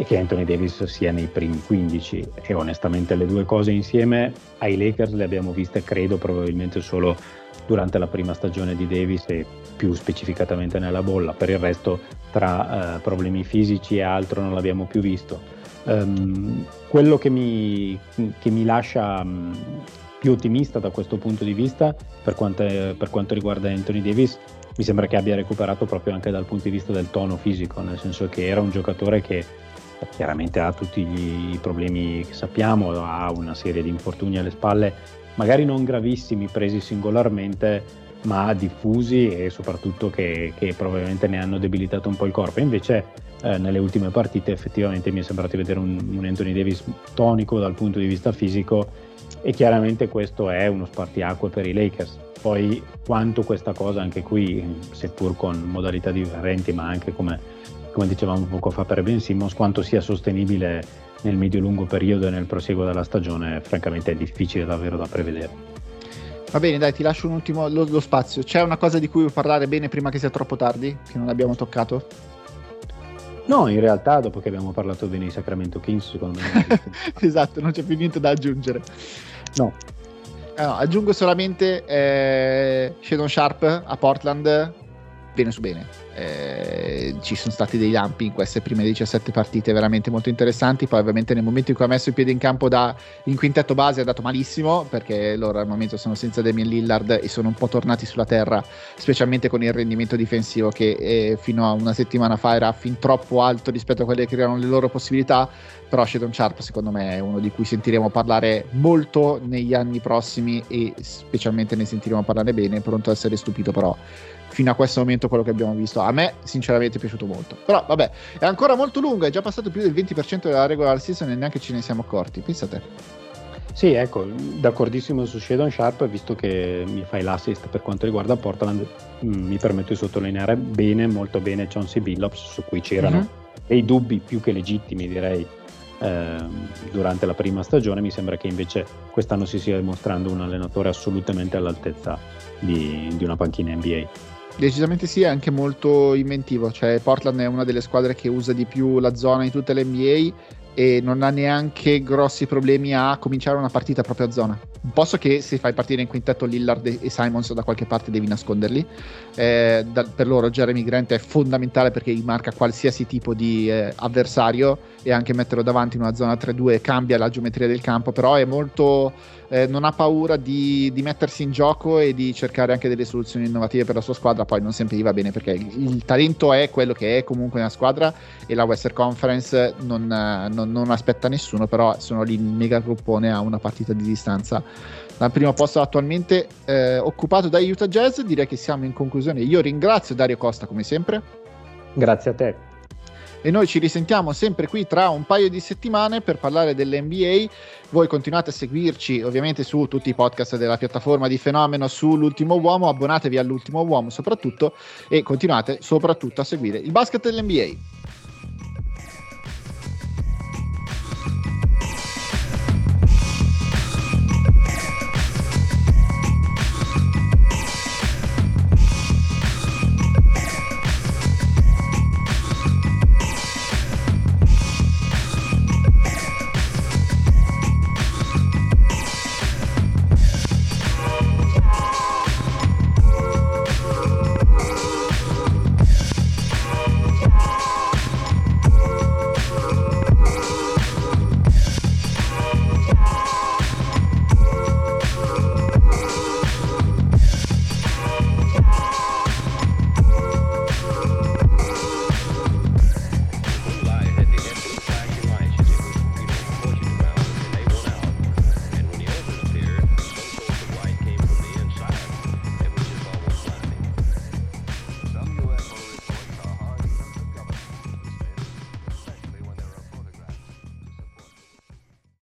e che Anthony Davis sia nei primi 15 e onestamente le due cose insieme ai Lakers le abbiamo viste credo probabilmente solo durante la prima stagione di Davis e più specificatamente nella bolla. Per il resto tra uh, problemi fisici e altro non l'abbiamo più visto. Um, quello che mi, che mi lascia um, più ottimista da questo punto di vista per, quante, per quanto riguarda Anthony Davis mi sembra che abbia recuperato proprio anche dal punto di vista del tono fisico, nel senso che era un giocatore che chiaramente ha tutti i problemi che sappiamo, ha una serie di infortuni alle spalle, magari non gravissimi presi singolarmente, ma diffusi e soprattutto che, che probabilmente ne hanno debilitato un po' il corpo. Invece eh, nelle ultime partite effettivamente mi è sembrato vedere un, un Anthony Davis tonico dal punto di vista fisico e chiaramente questo è uno spartiacque per i Lakers. Poi quanto questa cosa anche qui, seppur con modalità differenti, ma anche come come dicevamo poco fa per Ben Simmons, quanto sia sostenibile nel medio-lungo periodo e nel proseguo della stagione, francamente è difficile davvero da prevedere. Va bene, dai, ti lascio un ultimo lo, lo spazio. C'è una cosa di cui vuoi parlare bene prima che sia troppo tardi, che non abbiamo toccato? No, in realtà dopo che abbiamo parlato bene di Sacramento Kings, secondo me... esatto, non c'è più niente da aggiungere. No. no aggiungo solamente eh, Shannon Sharp a Portland bene su bene. Eh, ci sono stati dei lampi in queste prime 17 partite veramente molto interessanti. Poi, ovviamente, nel momento in cui ha messo i piedi in campo da, in quintetto base, è andato malissimo perché loro al momento sono senza Damian Lillard e sono un po' tornati sulla terra, specialmente con il rendimento difensivo che eh, fino a una settimana fa era fin troppo alto rispetto a quelle che erano le loro possibilità. Però Shedon Sharp, secondo me, è uno di cui sentiremo parlare molto negli anni prossimi e specialmente ne sentiremo parlare bene. Pronto a essere stupito, però fino a questo momento quello che abbiamo visto. A me sinceramente è piaciuto molto. Però vabbè, è ancora molto lungo, è già passato più del 20% della regular season e neanche ce ne siamo accorti. Pensate. Sì, ecco, d'accordissimo su Shadon Sharp, visto che mi fai l'assist per quanto riguarda Portland, mm, mi permetto di sottolineare bene, molto bene Chauncey Billups, su cui c'erano mm-hmm. dei dubbi più che legittimi, direi, eh, durante la prima stagione. Mi sembra che invece quest'anno si stia dimostrando un allenatore assolutamente all'altezza di, di una panchina NBA. Decisamente sì, è anche molto inventivo, cioè Portland è una delle squadre che usa di più la zona in tutte le NBA e non ha neanche grossi problemi a cominciare una partita proprio a zona. Un posto che se fai partire in quintetto Lillard e Simons da qualche parte devi nasconderli. Eh, da, per loro Jeremy Grant è fondamentale perché marca qualsiasi tipo di eh, avversario e anche metterlo davanti in una zona 3-2 cambia la geometria del campo, però è molto eh, non ha paura di, di, mettersi in gioco e di cercare anche delle soluzioni innovative per la sua squadra. Poi non sempre gli va bene perché il, il talento è quello che è comunque nella squadra e la Western Conference non, non, non aspetta nessuno, però sono lì il mega gruppone a una partita di distanza dal primo posto attualmente eh, occupato dai Utah Jazz. Direi che siamo in conclusione. Io ringrazio Dario Costa come sempre. Grazie a te e noi ci risentiamo sempre qui tra un paio di settimane per parlare dell'NBA. Voi continuate a seguirci ovviamente su tutti i podcast della piattaforma di Fenomeno sull'ultimo uomo, abbonatevi all'ultimo uomo soprattutto e continuate soprattutto a seguire il basket dell'NBA.